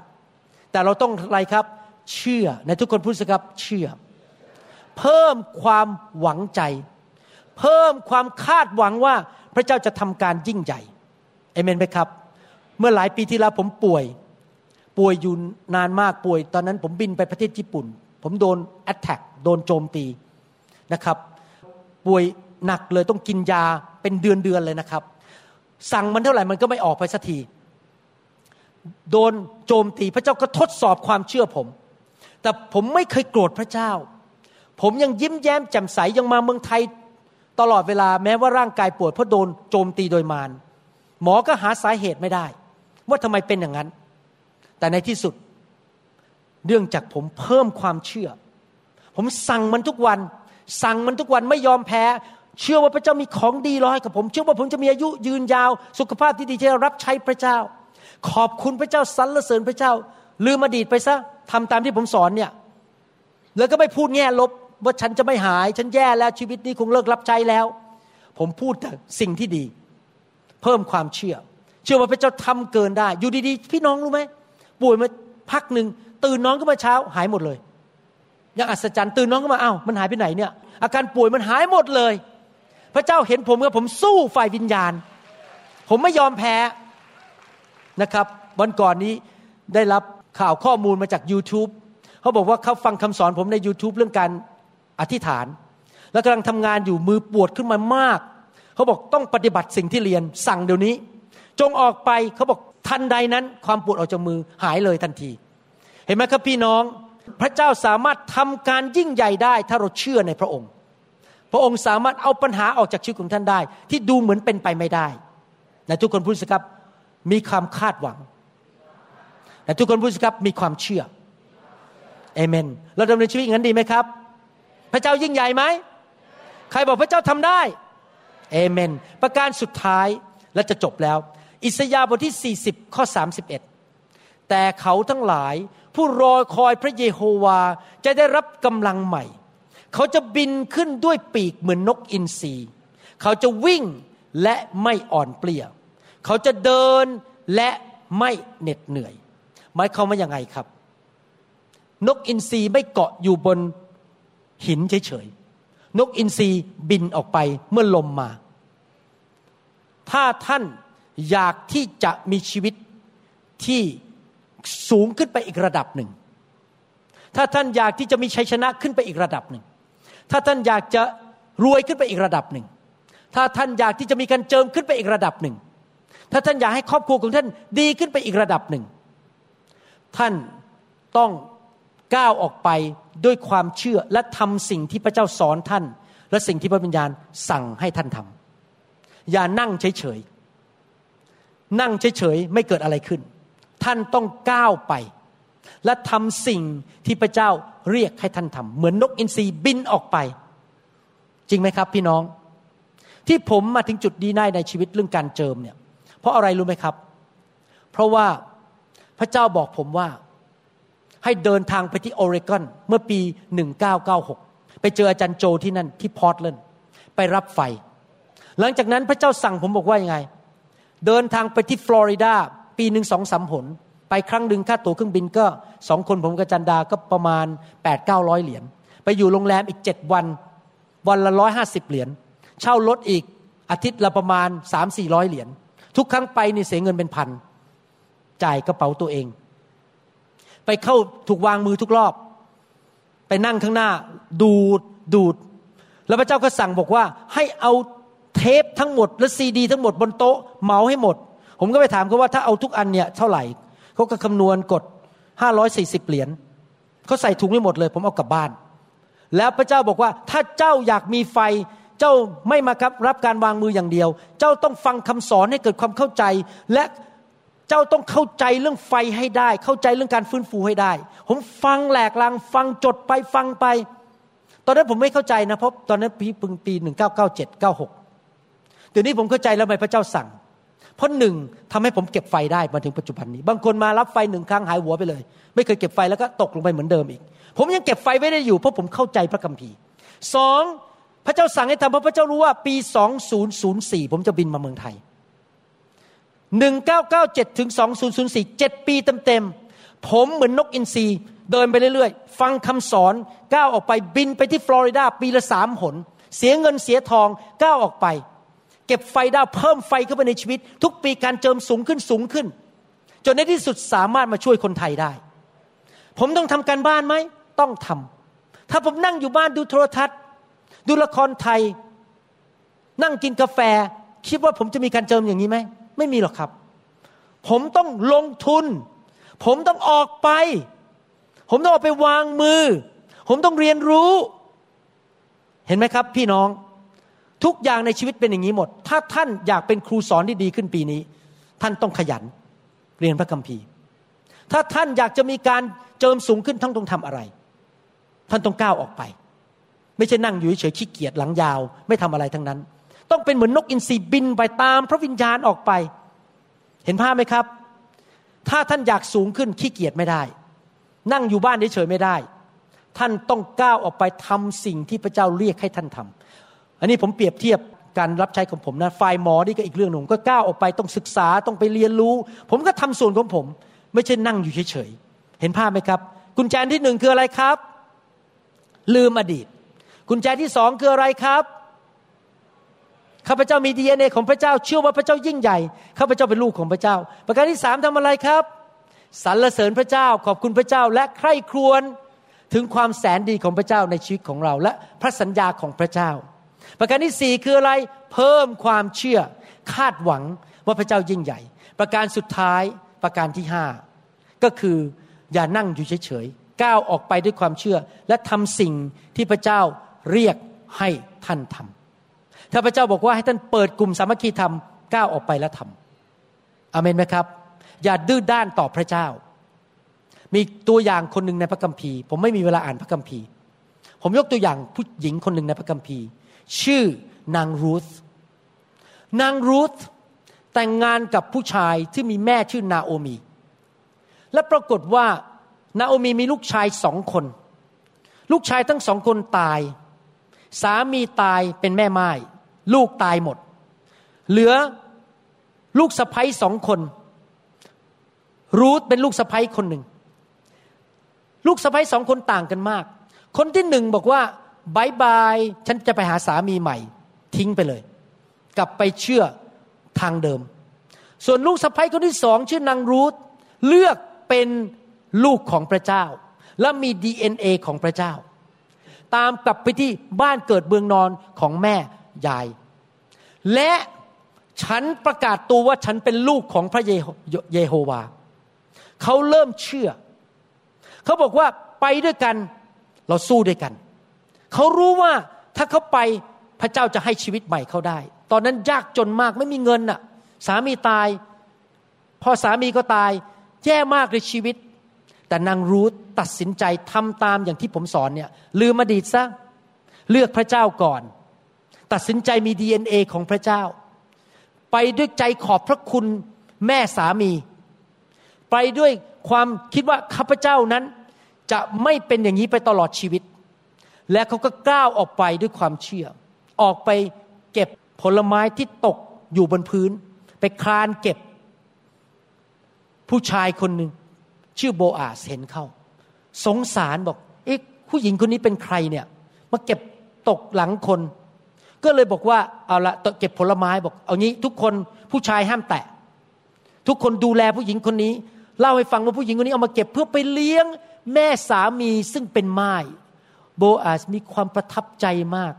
แต่เราต้องอะไรครับ เชื่อในทุกคนพูดสิครับเชื่อ เพิ่มความหวังใจ เพิ่มความคาดหวังว่าพระเจ้าจะทำการยิ่งใหญ่เอเมนไหมครับ เมื่อหลายปีที่แล้วผมป่วย ป่วยอยู่นานมากป่วย ตอนนั้นผมบินไปประเทศญี่ปุ่น ผมโดนแอตแทกโดนโจมตีนะครับ ป่วยหนักเลยต้องกินยาเป็นเดือนเดือนเลยนะครับ สั่งมันเท่าไหร่มันก็ไม่ออกไปสักทีโดนโจมตีพระเจ้าก็ทดสอบความเชื่อผม แต่ผมไม่เคยโกรธพระเจ้า ผมยังยิ้มแย้มแจ่มใสยังมาเมืองไทยตลอดเวลาแม้ว่าร่างกายปวดเพราะโดนโจมตีโดยมารหมอก็หาสาเหตุไม่ได้ ว่าทำไมเป็นอย่างนั้น แต่ในที่สุดเนื่องจากผมเพิ่มความเชื่อ ผมสั่งมันทุกวัน สั่งมันทุกวันไม่ยอมแพ้ เชื่อว่าพระเจ้ามีของดีรอให้กับผม เชื่อว่าผมจะมีอายุยืนยาว สุขภาพที่ดีจะรับใช้พระเจ้า ขอบคุณพระเจ้าสรรเสริญพระเจ้า ลืมอดีตไปซะทำตามที่ผมสอนเนี่ยแล้วก็ไม่พูดแง่ลบว่าฉันจะไม่หาย ฉันแย่แล้วชีวิตนี้คงเลิกรับใช้แล้ว ผมพูดแต่สิ่งที่ดี เพิ่มความเชื่อ เชื่อว่าพระเจ้าทำเกินได้ อยู่ดีๆ พี่น้องรู้ไหมป่วยมาพักหนึ่งตื่นน้องก็มาเช้าหายหมดเลยยังอัศจรรย์ตื่นน้องก็มาอ้าวมันหายไปไหนเนี่ยอาการป่วยมันหายหมดเลย พระเจ้าเห็นผมกับผมสู้ฝ่ายวิญญาณ ผมไม่ยอมแพ้นะครับ วันก่อนนี้ได้รับข่าวข้อมูลมาจาก YouTube เขาบอกว่าเขาฟังคำสอนผมใน YouTube เรื่องการอธิษฐาน แล้วกำลังทำงานอยู่มือปวดขึ้นมามาก เขาบอกต้องปฏิบัติสิ่งที่เรียนสั่งเดี๋ยวนี้ จงออกไปเขาบอกทันใดนั้น ความปวดออกจากมือหายเลยทันที เห็นไหมครับพี่น้องพระเจ้าสามารถทำการยิ่งใหญ่ได้ ถ้าเราเชื่อในพระองค์ พระองค์สามารถเอาปัญหาออกจากชีวิตของท่านได้ ที่ดูเหมือนเป็นไปไม่ได้แต่ทุกคนพูดสิครับมีความคาดหวังแต่ทุกคนพูดสิครับมีความเชื่อเอเมน เราดำเนินชีวิตอย่างนั้นดีไหมครับ พระเจ้ายิ่งใหญ่ไหม ใครบอกพระเจ้าทำได้เอเมน ประการสุดท้ายและจะจบแล้ว อิสยาห์บทที่ 40 ข้อ 31 แต่เขาทั้งหลายผู้รอคอยพระเยโฮวาจะได้รับกำลังใหม่ เขาจะบินขึ้นด้วยปีกเหมือนนกอินทรีเขาจะวิ่งและไม่อ่อนเปลี่ย เขาจะเดินและไม่เหน็ดเหนื่อย หมายความว่ายังไงครับ นกอินทรีไม่เกาะอยู่บนหินเฉยๆ นกอินทรีบินออกไปเมื่อลมมา ถ้าท่าน อยากที่จะมีชีวิตที่สูงขึ้นไปอีกระดับหนึ่ง ถ้าท่านอยากที่จะมีชัยชนะขึ้นไปอีกระดับหนึ่ง ถ้าท่านอยากจะรวยขึ้นไปอีกระดับหนึ่ง ถ้าท่านอยากที่จะมีการเจิมขึ้นไปอีกระดับหนึ่ง ถ้าท่านอยากให้ครอบครัวของท่านดีขึ้นไปอีกระดับหนึ่ง ท่านต้องก้าวออกไปด้วยความเชื่อและทำสิ่งที่พระเจ้าสอนท่าน และสิ่งที่พระวิญญาณสั่งให้ท่านทำอย่านั่งเฉย นั่งเฉยๆไม่เกิดอะไรขึ้น ท่านต้องก้าวไป และทำสิ่งที่พระเจ้าเรียกให้ท่านทำเหมือนนกอินทรีบินออกไป จริงไหมครับ พี่น้อง ที่ผมมาถึงจุดดีได้ในชีวิตเรื่องการเจิมเนี่ย เพราะอะไรรู้ไหมครับ เพราะว่าพระเจ้าบอกผมว่าให้เดินทางไปที่โอเรกอนเมื่อปี 1996 ไปเจออาจารย์โจที่นั่นที่พอร์ตแลนด์ไปรับไฟ หลังจากนั้นพระเจ้าสั่งผมบอกว่ายังไง เดินทางไปที่ฟลอริดาปีหนึ่งสองสามผลไปครั้งหนึ่งค่าตั๋วเครื่องบินก็สองคนผมกับจันดาก็ประมาณ8ปดเก้าร้อยเหรียญไปอยู่โรงแรมอีกเจ็ดวัน วันละร้อยห้าสิบเหรียญเช่ารถอีกอาทิตย์ละประมาณสามสี่ร้อยเหรียญทุกครั้งไปนี่เสียเงินเป็นพันจ่ายกระเป๋าตัวเอง ไปเข้าถูกวางมือทุกรอบ ไปนั่งข้างหน้า ดูดดูด แล้วพระเจ้าก็สั่งบอกว่าให้เอา เทปทั้งหมดและซีดี ทั้งหมดบนโต๊ะเมาให้หมด ผมก็ไปถามเขาว่าถ้าเอาทุกอันเนี่ยเท่าไหร่เขาก็คำนวณกดห้าร้อยสี่สิบเหรียญเขาใส่ถุงไม่หมดเลย ผมเอากลับบ้าน แล้วพระเจ้าบอกว่าถ้าเจ้าอยากมีไฟเจ้าไม่มาครับรับการวางมืออย่างเดียว เจ้าต้องฟังคำสอนให้เกิดความเข้าใจ และเจ้าต้องเข้าใจเรื่องไฟให้ได้ เข้าใจเรื่องการฟื้นฟูให้ได้ ผมฟังแหลกลางฟังจดไปฟังไป ตอนนั้นผมไม่เข้าใจนะเพราะตอนนั้นปีปีหนึ่งเก้าเก้าเจ็ดเก้าหก เดี๋ยวนี้ผมเข้าใจแล้วทำไมพระเจ้าสั่ง เพราะหนึ่งทำให้ผมเก็บไฟได้มาถึงปัจจุบันนี้ บางคนมารับไฟหนึ่งครั้งหายหัวไปเลย ไม่เคยเก็บไฟแล้วก็ตกลงไปเหมือนเดิมอีก ผมยังเก็บไฟไว้ได้อยู่เพราะผมเข้าใจพระคัมภีร์สองพระเจ้าสั่งให้ทำเพราะพระเจ้ารู้ว่าปี 2004 ผมจะบินมาเมืองไทย 1997 ถึง 2004 7 ปีเต็มๆ ผมเหมือนนกอินทรีเดินไปเรื่อยๆ ฟังคำสอนก้าวออกไปบินไปที่ฟลอริดาปีละสามหน เสียเงินเสียทองก้าวออกไป เก็บไฟดาวเพิ่มไฟเข้าไปในชีวิต ทุกปีการเจิมสูงขึ้นสูงขึ้น จนในที่สุดสามารถมาช่วยคนไทยได้ ผมต้องทำการบ้านไหมต้องทำถ้าผมนั่งอยู่บ้านดูโทรทัศน์ ดูละครไทย นั่งกินกาแฟ คิดว่าผมจะมีการเจิมอย่างนี้ไหมไม่มีหรอกครับ ผมต้องลงทุน ผมต้องออกไป ผมต้องออกไปวางมือ ผมต้องเรียนรู้ เห็นไหมครับ พี่น้อง ทุกอย่างในชีวิตเป็นอย่างนี้หมด ถ้าท่านอยากเป็นครูสอนที่ดีขึ้นปีนี้ ท่านต้องขยันเรียนพระคัมภีร์ ถ้าท่านอยากจะมีการเจิมสูงขึ้นท่านต้องทำอะไร ท่านต้องก้าวออกไป ไม่ใช่นั่งอยู่เฉยขี้เกียจหลังยาว ไม่ทำอะไรทั้งนั้น ต้องเป็นเหมือนนกอินทรีบินไปตามพระวิญญาณออกไป เห็นภาพไหมครับ ถ้าท่านอยากสูงขึ้นขี้เกียจไม่ได้ นั่งอยู่บ้านเฉยไม่ได้ ท่านต้องก้าวออกไปทำสิ่งที่พระเจ้าเรียกให้ท่านทำ อันนี้ผมเปรียบเทียบการรับใช้ของผมนะฝ่ายหมอนี่ก็อีกเรื่องหนึ่งก็ก้าวออกไปต้องศึกษาต้องไปเรียนรู้ ผมก็ทำส่วนของผม ไม่ใช่นั่งอยู่เฉยๆเห็นภาพไหมครับ กุญแจที่หนึ่งคืออะไรครับ ลืมอดีต กุญแจที่สองคืออะไรครับข้าพเจ้ามีดีเอ็นเอของพระเจ้าเชื่อว่าพระเจ้ายิ่งใหญ่ข้าพเจ้าเป็นลูกของพระเจ้า ประการที่สามทำอะไรครับสรรเสริญพระเจ้าขอบคุณพระเจ้าและใคร่ครวญถึงความแสนดีของพระเจ้าในชีวิตของเรา และพระสัญญาของพระเจ้า ประการที่สี่คืออะไรเพิ่มความเชื่อคาดหวังว่าพระเจ้ายิ่งใหญ่ ประการสุดท้ายประการที่ห้าก็คืออย่านั่งอยู่เฉยๆก้าวออกไปด้วยความเชื่อ และทำสิ่งที่พระเจ้าเรียกให้ท่านทำถ้าพระเจ้าบอกว่าให้ท่านเปิดกลุ่มสามัคคีธรรมก้าวออกไปแล้วทำอเมนไหมครับ อย่าดื้อด้านต่อพระเจ้า มีตัวอย่างคนหนึ่งในพระคัมภีร์ ผมไม่มีเวลาอ่านพระคัมภีร์ ผมยกตัวอย่างผู้หญิงคนหนึ่งในพระคัมภีร์ ชื่อนางรูธนางรูธแต่งงานกับผู้ชายที่มีแม่ชื่อนาโอมี และปรากฏว่านาโอมีมีลูกชายสองคน ลูกชายทั้งสองคนตาย สามีตายเป็นแม่ไม้ลูกตายหมด เหลือลูกสะพ้ยสองคน รูธเป็นลูกสะพ้ยคนหนึ่ง ลูกสะพ้ยสองคนต่างกันมาก คนที่หนึ่งบอกว่า บายบาย ฉันจะไปหาสามีใหม่ ทิ้งไปเลย กลับไปเชื่อทางเดิม ส่วนลูกสะใภ้คนที่สองชื่อนางรูธเลือกเป็นลูกของพระเจ้า และมี DNA ของพระเจ้า ตามกลับไปที่บ้านเกิดเบืองนอนของแม่ยาย และฉันประกาศตัวว่าฉันเป็นลูกของพระเยโฮวา เขาเริ่มเชื่อ เขาบอกว่าไปด้วยกัน เราสู้ด้วยกัน เขารู้ว่าถ้าเขาไปพระเจ้าจะให้ชีวิตใหม่เขาได้ ตอนนั้นยากจนมากไม่มีเงินน่ะ สามีตาย พอสามีก็ตาย แย่มากในชีวิต แต่นางรูธตัดสินใจทำตามอย่างที่ผมสอนเนี่ย ลืมอดีตซะเลือกพระเจ้าก่อน ตัดสินใจมี DNA ของพระเจ้า ไปด้วยใจขอบพระคุณแม่สามี ไปด้วยความคิดว่าข้าพเจ้านั้นจะไม่เป็นอย่างนี้ไปตลอดชีวิต และเขาก็ก้าวออกไปด้วยความเชื่อ ออกไปเก็บผลไม้ที่ตกอยู่บนพื้น ไปคลานเก็บ ผู้ชายคนหนึ่งชื่อโบอาสเห็นเข้า สงสารบอก เอ๊ะผู้หญิงคนนี้เป็นใครเนี่ย มาเก็บตกหลังคน ก็เลยบอกว่าเอาละเก็บผลไม้บอก เอางี้ทุกคนผู้ชายห้ามแตะ ทุกคนดูแลผู้หญิงคนนี้ เล่าให้ฟังว่าผู้หญิงคนนี้เอามาเก็บเพื่อไปเลี้ยงแม่สามีซึ่งเป็นไม้ โบอาสมีความประทับใจมาก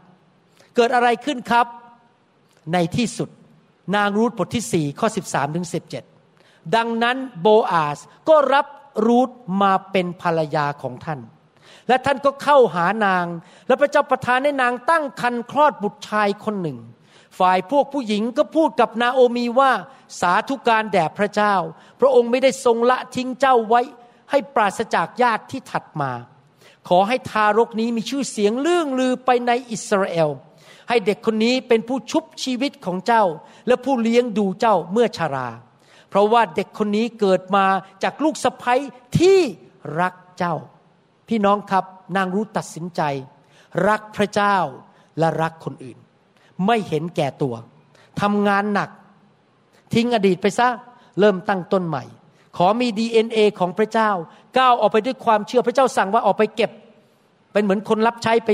เกิดอะไรขึ้นครับ ในที่สุด นางรูธบทที่สี่ข้อ 13ถึง17 ดังนั้นโบอาสก็รับรูธมาเป็นภรรยาของท่าน และท่านก็เข้าหานาง และพระเจ้าประทานให้นางตั้งคันคลอดบุตรชายคนหนึ่ง ฝ่ายพวกผู้หญิงก็พูดกับนาโอมีว่าสาธุการแด่พระเจ้า พระองค์ไม่ได้ทรงละทิ้งเจ้าไว้ ให้ปราศจากญาติที่ถัดมา ขอให้ทารกนี้มีชื่อเสียงเลื่องลือไปในอิสราเอล ให้เด็กคนนี้เป็นผู้ชุบชีวิตของเจ้า และผู้เลี้ยงดูเจ้าเมื่อชารา เพราะว่าเด็กคนนี้เกิดมาจากลูกสะใภ้ที่รักเจ้า พี่น้องครับนางรู้ตัดสินใจ รักพระเจ้าและรักคนอื่น ไม่เห็นแก่ตัวทำงานหนัก ทิ้งอดีตไปซะ เริ่มตั้งต้นใหม่ ขอมี DNA ของพระเจ้า ก้าวออกไปด้วยความเชื่อพระเจ้าสั่งว่าออกไปเก็บ เป็นเหมือนคนรับใช้ไป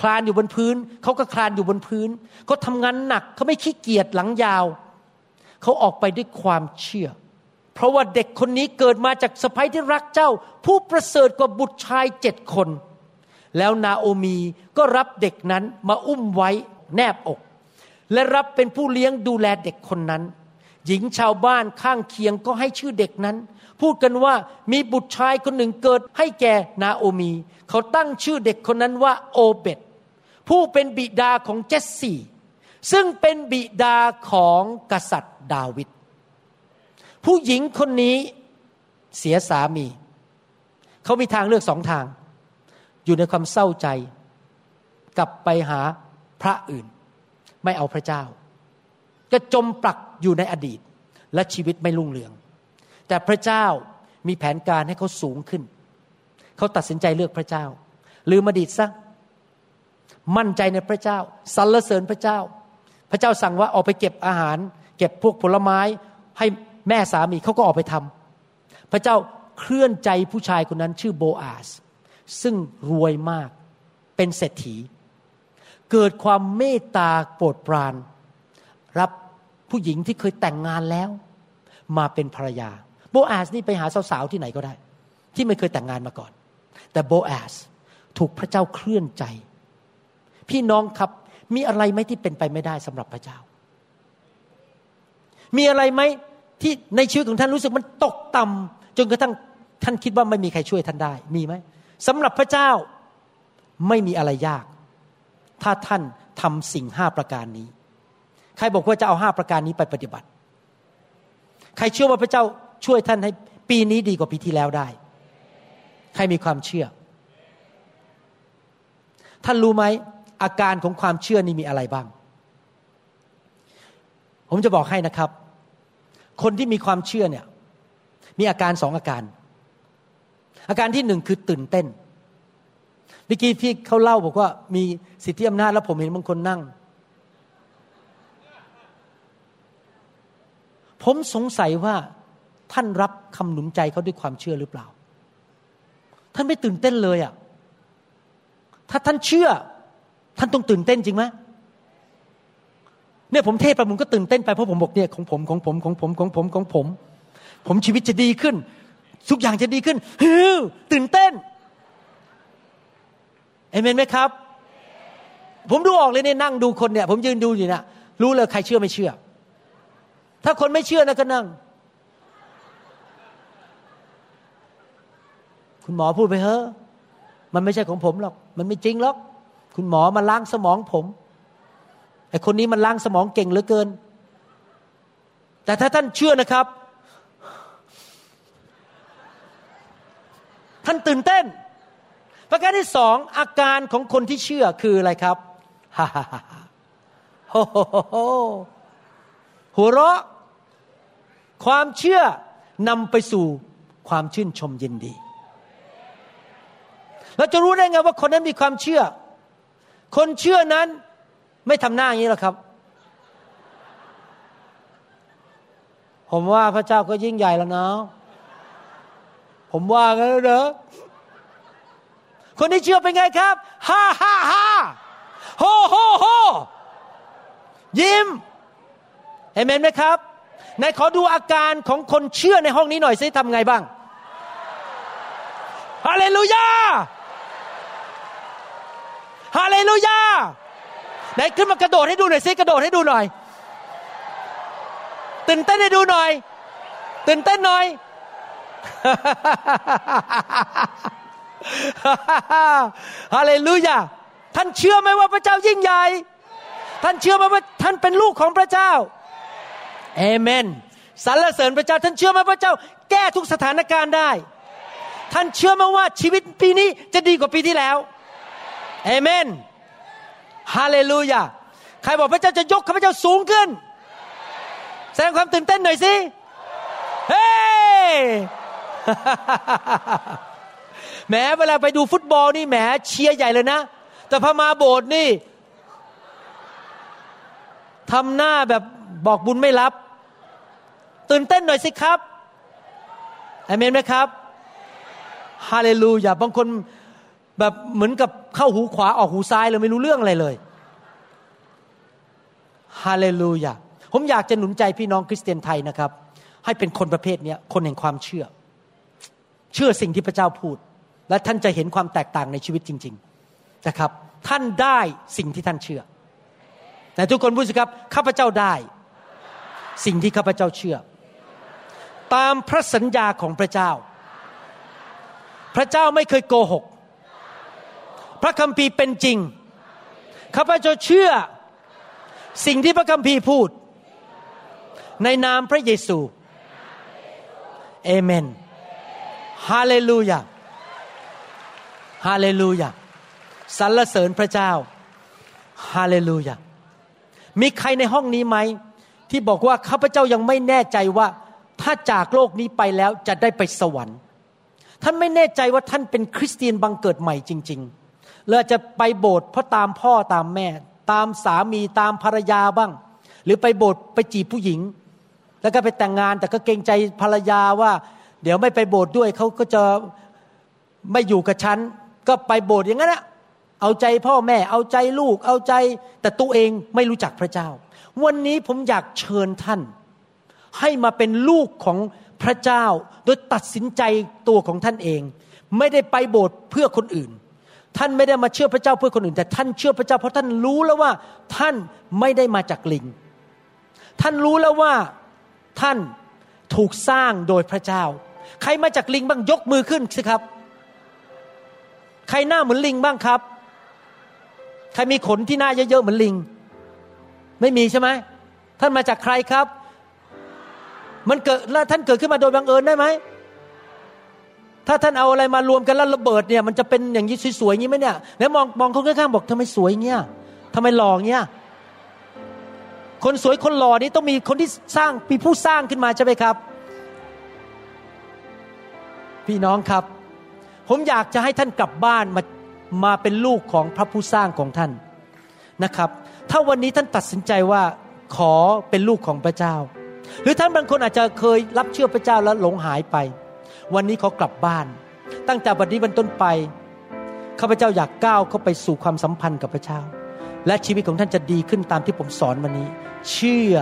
คลานอยู่บนพื้น เขาก็คลานอยู่บนพื้นเขาทำงานหนักเขาไม่ขี้เกียจหลังยาว เขาออกไปด้วยความเชื่อ เพราะว่าเด็กคนนี้เกิดมาจากสะพ้ยที่รักเจ้า ผู้ประเสริฐกว่าบุตรชายเจ็ดคน แล้วนาโอมีก็รับเด็กนั้นมาอุ้มไว้แนบอก และรับเป็นผู้เลี้ยงดูแลเด็กคนนั้น หญิงชาวบ้านข้างเคียงก็ให้ชื่อเด็กนั้น พูดกันว่ามีบุตรชายคนหนึ่งเกิดให้แก่นาโอมี เขาตั้งชื่อเด็กคนนั้นว่าโอเบตผู้เป็นบิดาของเจสซี่ซึ่งเป็นบิดาของกษัตริย์ดาวิดผู้หญิงคนนี้เสียสามี เขามีทางเลือกสองทาง อยู่ในความเศร้าใจ กลับไปหาพระอื่น ไม่เอาพระเจ้าก็จมปลัก อยู่ในอดีต และชีวิตไม่รุ่งเรือง แต่พระเจ้ามีแผนการให้เขาสูงขึ้น เขาตัดสินใจเลือกพระเจ้า ลืมอดีตซะมั่นใจในพระเจ้าสรรเสริญพระเจ้า พระเจ้าสั่งว่าออกไปเก็บอาหาร เก็บพวกผลไม้ให้แม่สามีเขาก็ออกไปทำพระเจ้าเคลื่อนใจผู้ชายคนนั้นชื่อโบอาสซึ่งรวยมากเป็นเศรษฐี เกิดความเมตตาโปรดปราน รับ ผู้หญิงที่เคยแต่งงานแล้ว มาเป็นภรรยา โบอาสนี่ไปหาสาวๆที่ไหนก็ได้ ที่ไม่เคยแต่งงานมาก่อน แต่โบอาสถูกพระเจ้าเคลื่อนใจ พี่น้องครับมีอะไรไหมที่เป็นไปไม่ได้สำหรับพระเจ้า มีอะไรไหมที่ในชีวิตของท่านรู้สึกมันตกต่ำจนกระทั่งท่านคิดว่าไม่มีใครช่วยท่านได้ มีไหมสำหรับพระเจ้าไม่มีอะไรยาก ถ้าท่านทำสิ่งห้าประการนี้ ใครบอกว่าจะเอาห้าประการนี้ไปปฏิบัติ ใครเชื่อว่าพระเจ้าช่วยท่านให้ปีนี้ดีกว่าปีที่แล้วได้ ใครมีความเชื่อ ท่านรู้ไหมอาการของความเชื่อนี่มีอะไรบ้าง ผมจะบอกให้นะครับ คนที่มีความเชื่อเนี่ย มีอาการสองอาการ อาการที่หนึ่งคือตื่นเต้นเมื่อกี้พี่เขาเล่าบอกว่ามีสิทธิอำนาจแล้วผมเห็นบางคนนั่ง ผมสงสัยว่าท่านรับคำหนุนใจเขาด้วยความเชื่อหรือเปล่า ท่านไม่ตื่นเต้นเลยอะ่ะ ถ้าท่านเชื่อ ท่านต้องตื่นเต้นจริงไหมเนี่ยผมเทศไปผมก็ตื่นเต้นไปเพราะผมบอกเนี่ยของผมของผมของผมของผมของผม ผมชีวิตจะดีขึ้น ทุกอย่างจะดีขึ้นฮือตื่นเต้นเอเมนไหมครับ ผมดูออกเลยเนี่ยนั่งดูคนเนี่ย ผมยืนดูอยู่เนี่ยรู้เลยใครเชื่อไม่เชื่อ ถ้าคนไม่เชื่อนะก็นั่ง คุณหมอพูดไปเฮ้มันไม่ใช่ของผมหรอก มันไม่จริงหรอก คุณหมอมาล้างสมองผมไอคนนี้มันล้างสมองเก่งเหลือเกิน แต่ถ้าท่านเชื่อนะครับ ท่านตื่นเต้น ประการที่สองอาการของคนที่เชื่อคืออะไรครับฮ่าฮ่าฮ่าโฮโฮโฮหัวเราะ ความเชื่อนำไปสู่ความชื่นชมยินดี เราจะรู้ได้ไงว่าคนนั้นมีความเชื่อ คนเชื่อนั้นไม่ทำหน้าอย่างนี้หรอกครับ ผมว่าพระเจ้าก็ยิ่งใหญ่แล้วเนาะผมว่ากันแล้วเด้อคนที่เชื่อเป็นไงครับฮ่าฮ่าฮ่าโฮโฮโฮยิ้มเห็นไหมครับ ไหนขอดูอาการของคนเชื่อในห้องนี้หน่อยสิทำไงบ้างฮาเลลูยาฮาเลลูยาไหนขึ้นมากระโดดให้ดูหน่อยซิกระโดดให้ดูหน่อย ตื่นเต้นให้ดูหน่อย ตื่นเต้นหน่อย ฮาเลลูยาท่านเชื่อไหมว่าพระเจ้ายิ่งใหญ่ ท่านเชื่อไหมว่าท่านเป็นลูกของพระเจ้า เอเมนสรรเสริญพระเจ้า ท่านเชื่อไหมพระเจ้า แก้ทุกสถานการณ์ได้ ท่านเชื่อไหมว่าชีวิตปีนี้จะดีกว่าปีที่แล้วเอเมนฮาเลลูยาใครบอกพระเจ้าจะยกข้าพเจ้าสูงขึ้น แสดงความตื่นเต้นหน่อยสิเฮ้แหมเวลาไปดูฟุตบอลนี่แหมเชียร์ใหญ่เลยนะ แต่พอมาโบสถ์นี่ทำหน้าแบบบอกบุญไม่รับ ตื่นเต้นหน่อยสิครับอเมนไหมครับฮาเลลูยาบางคนแบบเหมือนกับเข้าหูขวาออกหูซ้ายเลยไม่รู้เรื่องอะไรเลยฮาเลลูยาผมอยากจะหนุนใจพี่น้องคริสเตียนไทยนะครับ ให้เป็นคนประเภทนี้คนแห่งความเชื่อ เชื่อสิ่งที่พระเจ้าพูด และท่านจะเห็นความแตกต่างในชีวิตจริง ๆนะครับ ท่านได้สิ่งที่ท่านเชื่อแต่ทุกคนพูดสิครับข้าพเจ้าได้ สิ่งที่ข้าพเจ้าเชื่อ ตามพระสัญญาของพระเจ้า พระเจ้าไม่เคยโกหก พระคัมภีร์เป็นจริง ข้าพเจ้าเชื่อสิ่งที่พระคัมภีร์พูด ในนามพระเยซูเอเมน ฮาเลลูยา ฮาเลลูยา สรรเสริญพระเจ้า ฮาเลลูยา มีใครในห้องนี้ไหม ที่บอกว่าข้าพเจ้ายังไม่แน่ใจว่า ถ้าจากโลกนี้ไปแล้วจะได้ไปสวรรค์ ท่านไม่แน่ใจว่าท่านเป็นคริสเตียนบังเกิดใหม่จริงๆเลยจะไปโบสถ์เพราะตามพ่อตามแม่ ตามสามีตามภรรยาบ้าง หรือไปโบสถ์ไปจีบผู้หญิง แล้วก็ไปแต่งงานแต่ก็เกรงใจภรรยาว่า เดี๋ยวไม่ไปโบสถ์ด้วยเขาก็จะไม่อยู่กับฉันก็ไปโบสถ์อย่างนั้นแหะเอาใจพ่อแม่ เอาใจลูก เอาใจ แต่ตัวเองไม่รู้จักพระเจ้า วันนี้ผมอยากเชิญท่าน ให้มาเป็นลูกของพระเจ้า โดยตัดสินใจตัวของท่านเอง ไม่ได้ไปโบสถ์เพื่อคนอื่น ท่านไม่ได้มาเชื่อพระเจ้าเพื่อคนอื่น แต่ท่านเชื่อพระเจ้าเพราะท่านรู้แล้วว่า ท่านไม่ได้มาจากลิง ท่านรู้แล้วว่าท่านถูกสร้างโดยพระเจ้า ใครมาจากลิงบ้างยกมือขึ้นสิครับ ใครหน้าเหมือนลิงบ้างครับ ใครมีขนที่หน้าเยอะๆเหมือนลิง ไม่มีใช่ไหมท่านมาจากใครครับ มันเกิดแล้วท่านเกิดขึ้นมาโดยบังเอิญได้ไหมถ้าท่านเอาอะไรมารวมกันแล้วระเบิดเนี่ยมันจะเป็นอย่างนี้สวยๆอย่างนี้ไหมเนี่ยแล้วมองมองคนข้างๆบอกทำไมสวยเงี้ยทำไมหล่อเงี้ยคนสวยคนหล่อนี้ต้องมีคนที่สร้างมีผู้สร้างขึ้นมาใช่ไหมครับ พี่น้องครับ ผมอยากจะให้ท่านกลับบ้านมามาเป็นลูกของพระผู้สร้างของท่านนะครับ ถ้าวันนี้ท่านตัดสินใจว่าขอเป็นลูกของพระเจ้า หรือท่านบางคนอาจจะเคยรับเชื่อพระเจ้าแล้วหลงหายไป วันนี้เขากลับบ้าน ตั้งแต่วันนี้เป็นต้นไปข้าพเจ้าอยากก้าวเข้าไปสู่ความสัมพันธ์กับพระเจ้า และชีวิตของท่านจะดีขึ้นตามที่ผมสอนวันนี้ เชื่อ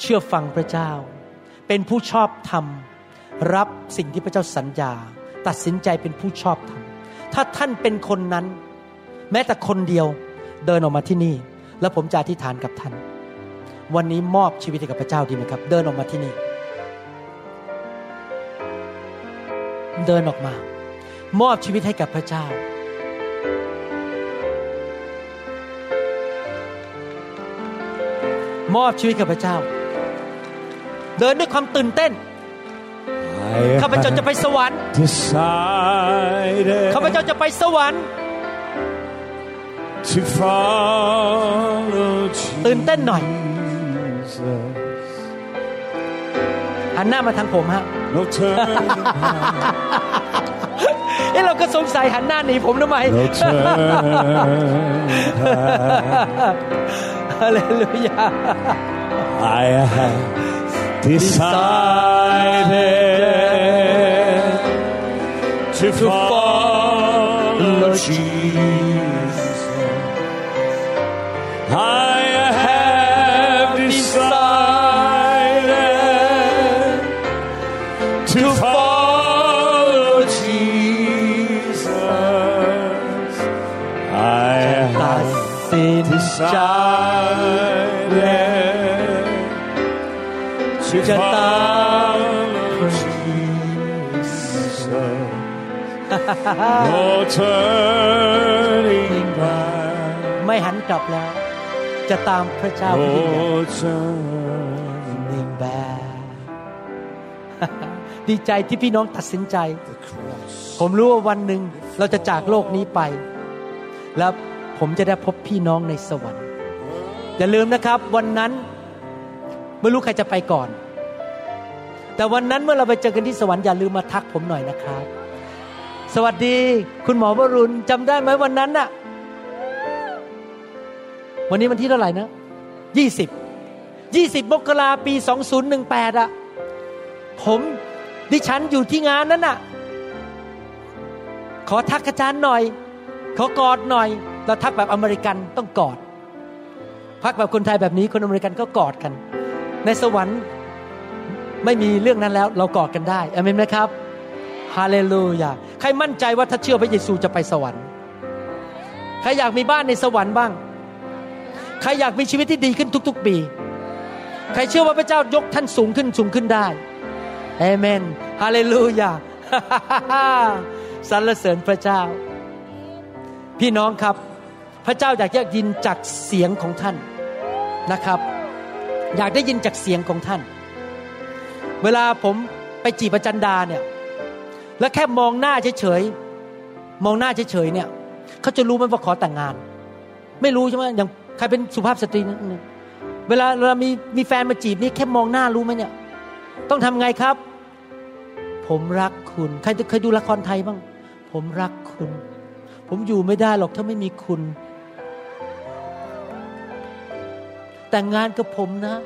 เชื่อฟังพระเจ้า เป็นผู้ชอบธรรม รับสิ่งที่พระเจ้าสัญญา ตัดสินใจเป็นผู้ชอบธรรม ถ้าท่านเป็นคนนั้น แม้แต่คนเดียวเดินออกมาที่นี่ แล้วผมจะอธิษฐานกับท่าน วันนี้มอบชีวิตให้กับพระเจ้าดีไหมครับ เดินออกมาที่นี่ เดินออกมา มอบชีวิตให้กับพระเจ้า มอบชีวิตกับพระเจ้า เดินด้วยความตื่นเต้นข้าพเจ้าจะไปสวรรค์ข้าพเจ้าจะไปสวรรค์ตื่นเต้นหน่อย หันหน้ามาทางผมฮะเอ้เราก็สงสัยหันหน้าหนีผมทำไมฮาเลลูยา I have decided to follow No turning back. ไม่หันกลับแล้ว จะตามพระเจ้าผู้ยิ่งใหญ่ No turning แบดีใจที่พี่น้องตัดสินใจ the cross. ผมรู้ว่าวันหนึ่งเราจะจากโลกนี้ไป แล้วผมจะได้พบพี่น้องในสวรรค์ อย่าลืมนะครับวันนั้นไม่รู้ใครจะไปก่อน แต่วันนั้นเมื่อเราไปเจอกันที่สวรรค์อย่าลืมมาทักผมหน่อยนะครับ สวัสดี คุณหมอวรุณจำได้ไหมวันนั้นน่ะ วันนี้วันที่เท่าไหร่นะยี่สิบยี่สิบมกราปีสองศูนย์หนึ่งแปดอะผมดิฉันอยู่ที่งานนั้นน่ะ ขอทักอาจารย์หน่อย ขอกอดหน่อย เราทักแบบอเมริกันต้องกอดพักแบบคนไทยแบบนี้คนอเมริกันก็กอดกัน ในสวรรค์ไม่มีเรื่องนั้นแล้ว เรากอดกันได้อเมนไหมครับ ฮาเลลูยาใครมั่นใจว่าถ้าเชื่อพระเยซูจะไปสวรรค์ ใครอยากมีบ้านในสวรรค์บ้าง ใครอยากมีชีวิตที่ดีขึ้นทุก ๆ ปี ใครเชื่อว่าพระเจ้ายกท่านสูงขึ้นสูงขึ้นได้เอเมนฮาเลลูยาสรรเสริญพระเจ้า พี่น้องครับ พระเจ้าอยากจะยินจากเสียงของท่านนะครับ อยากได้ยินจากเสียงของท่าน เวลาผมไปจีบอาจันดาเนี่ย แล้วแค่มองหน้าเฉยๆมองหน้าเฉยๆเนี่ยเขาจะรู้ไหมว่าขอแต่งงาน ไม่รู้ใช่ไหมอย่างใครเป็นสุภาพสตรีนะเวลาเรามีมีแฟนมาจีบนี่แค่มองหน้ารู้ไหมเนี่ย ต้องทำไงครับ ผมรักคุณ ใครเคยดูละครไทยบ้าง ผมรักคุณ ผมอยู่ไม่ได้หรอกถ้าไม่มีคุณ แต่งงานกับผมนะ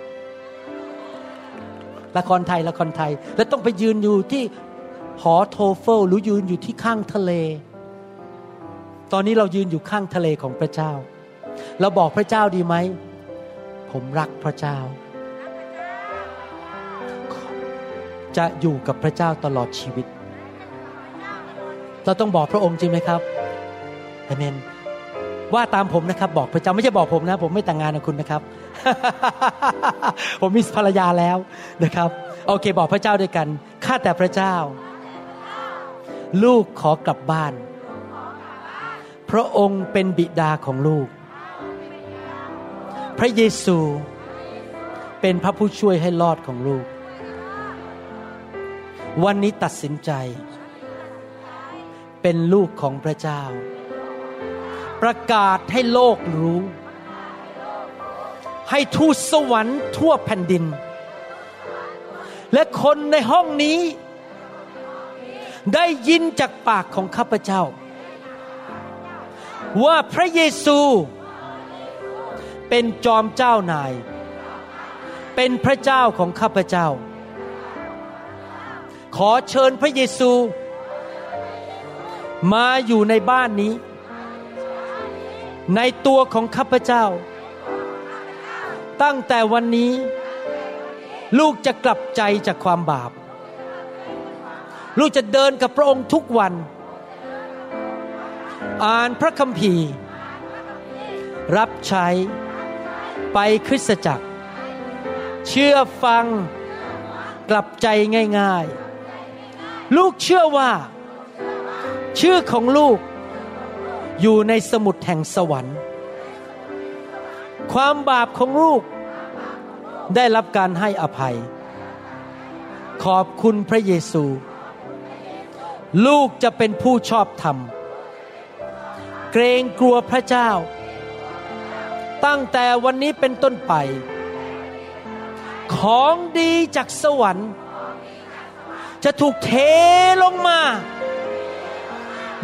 ละครไทยละครไทย แล้วต้องไปยืนอยู่ที่ หอโทเฟลหรือยืนอยู่ที่ข้างทะเล ตอนนี้เรายืนอยู่ข้างทะเลของพระเจ้า เราบอกพระเจ้าดีไหม ผมรักพระเจ้า จะอยู่กับพระเจ้าตลอดชีวิต เราต้องบอกพระองค์จริงไหมครับเอเมนว่าตามผมนะครับ บอกพระเจ้าไม่ใช่บอกผมนะ ผมไม่แต่งงานกับคุณนะครับ ผมมีภรรยาแล้วนะครับ โอเค บอกพระเจ้าด้วยกันข้าแต่พระเจ้า ลูกขอกลับบ้าน พระองค์เป็นบิดาของลูก พระเยซู เป็นพระผู้ช่วยให้รอดของลูก วันนี้ตัดสินใจ เป็นลูกของพระเจ้า ประกาศให้โลกรู้ ให้ทูตสวรรค์ทั่วแผ่นดิน และคนในห้องนี้ ได้ยินจากปากของข้าพเจ้า ว่าพระเยซูเป็นจอมเจ้านาย เป็นพระเจ้าของข้าพเจ้า ขอเชิญพระเยซู มาอยู่ในบ้านนี้ ในตัวของข้าพเจ้า ตั้งแต่วันนี้ ลูกจะกลับใจจากความบาป ลูกจะเดินกับพระองค์ทุกวัน อ่านพระคัมภีร์ รับใช้ไปคริสตจักร เชื่อฟังกลับใจง่ายๆ ลูกเชื่อว่า ชื่อของลูกอยู่ในสมุดแห่งสวรรค์ ความบาปของลูกได้รับการให้อภัย ขอบคุณพระเยซู ลูกจะเป็นผู้ชอบธรรม เกรงกลัวพระเจ้า ตั้งแต่วันนี้เป็นต้นไป ของดีจากสวรรค์ จะถูกเทลงมา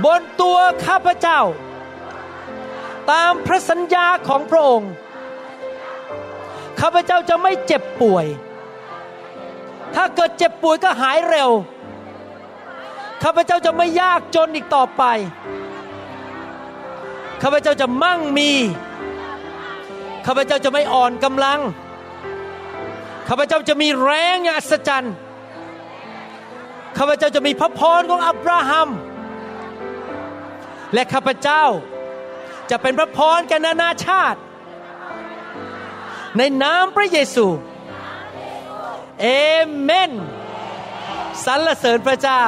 บนตัวข้าพเจ้า ตามพระสัญญาของพระองค์ข้าพเจ้าจะไม่เจ็บป่วย ถ้าเกิดเจ็บป่วยก็หายเร็ว ข้าพเจ้าจะไม่ยากจนอีกต่อไป ข้าพเจ้าจะมั่งมี ข้าพเจ้าจะไม่อ่อนกำลัง ข้าพเจ้าจะมีแรงอย่างอัศจรรย์ ข้าพเจ้าจะมีพระพรของอับราฮัม และข้าพเจ้าจะเป็นพระพรแก่นานาชาติ ในนามพระเยซู เอเมน สรรเสริญพระเจ้า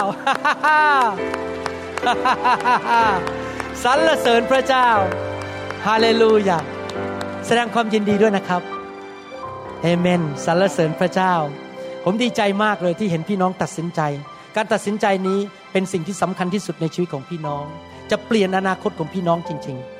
สรรเสริญพระเจ้าฮาเลลูยาแสดงความยินดีด้วยนะครับเอเมนสรรเสริญพระเจ้า ผมดีใจมากเลยที่เห็นพี่น้องตัดสินใจ การตัดสินใจนี้เป็นสิ่งที่สำคัญที่สุดในชีวิตของพี่น้อง จะเปลี่ยนอนาคตของพี่น้องจริง ๆ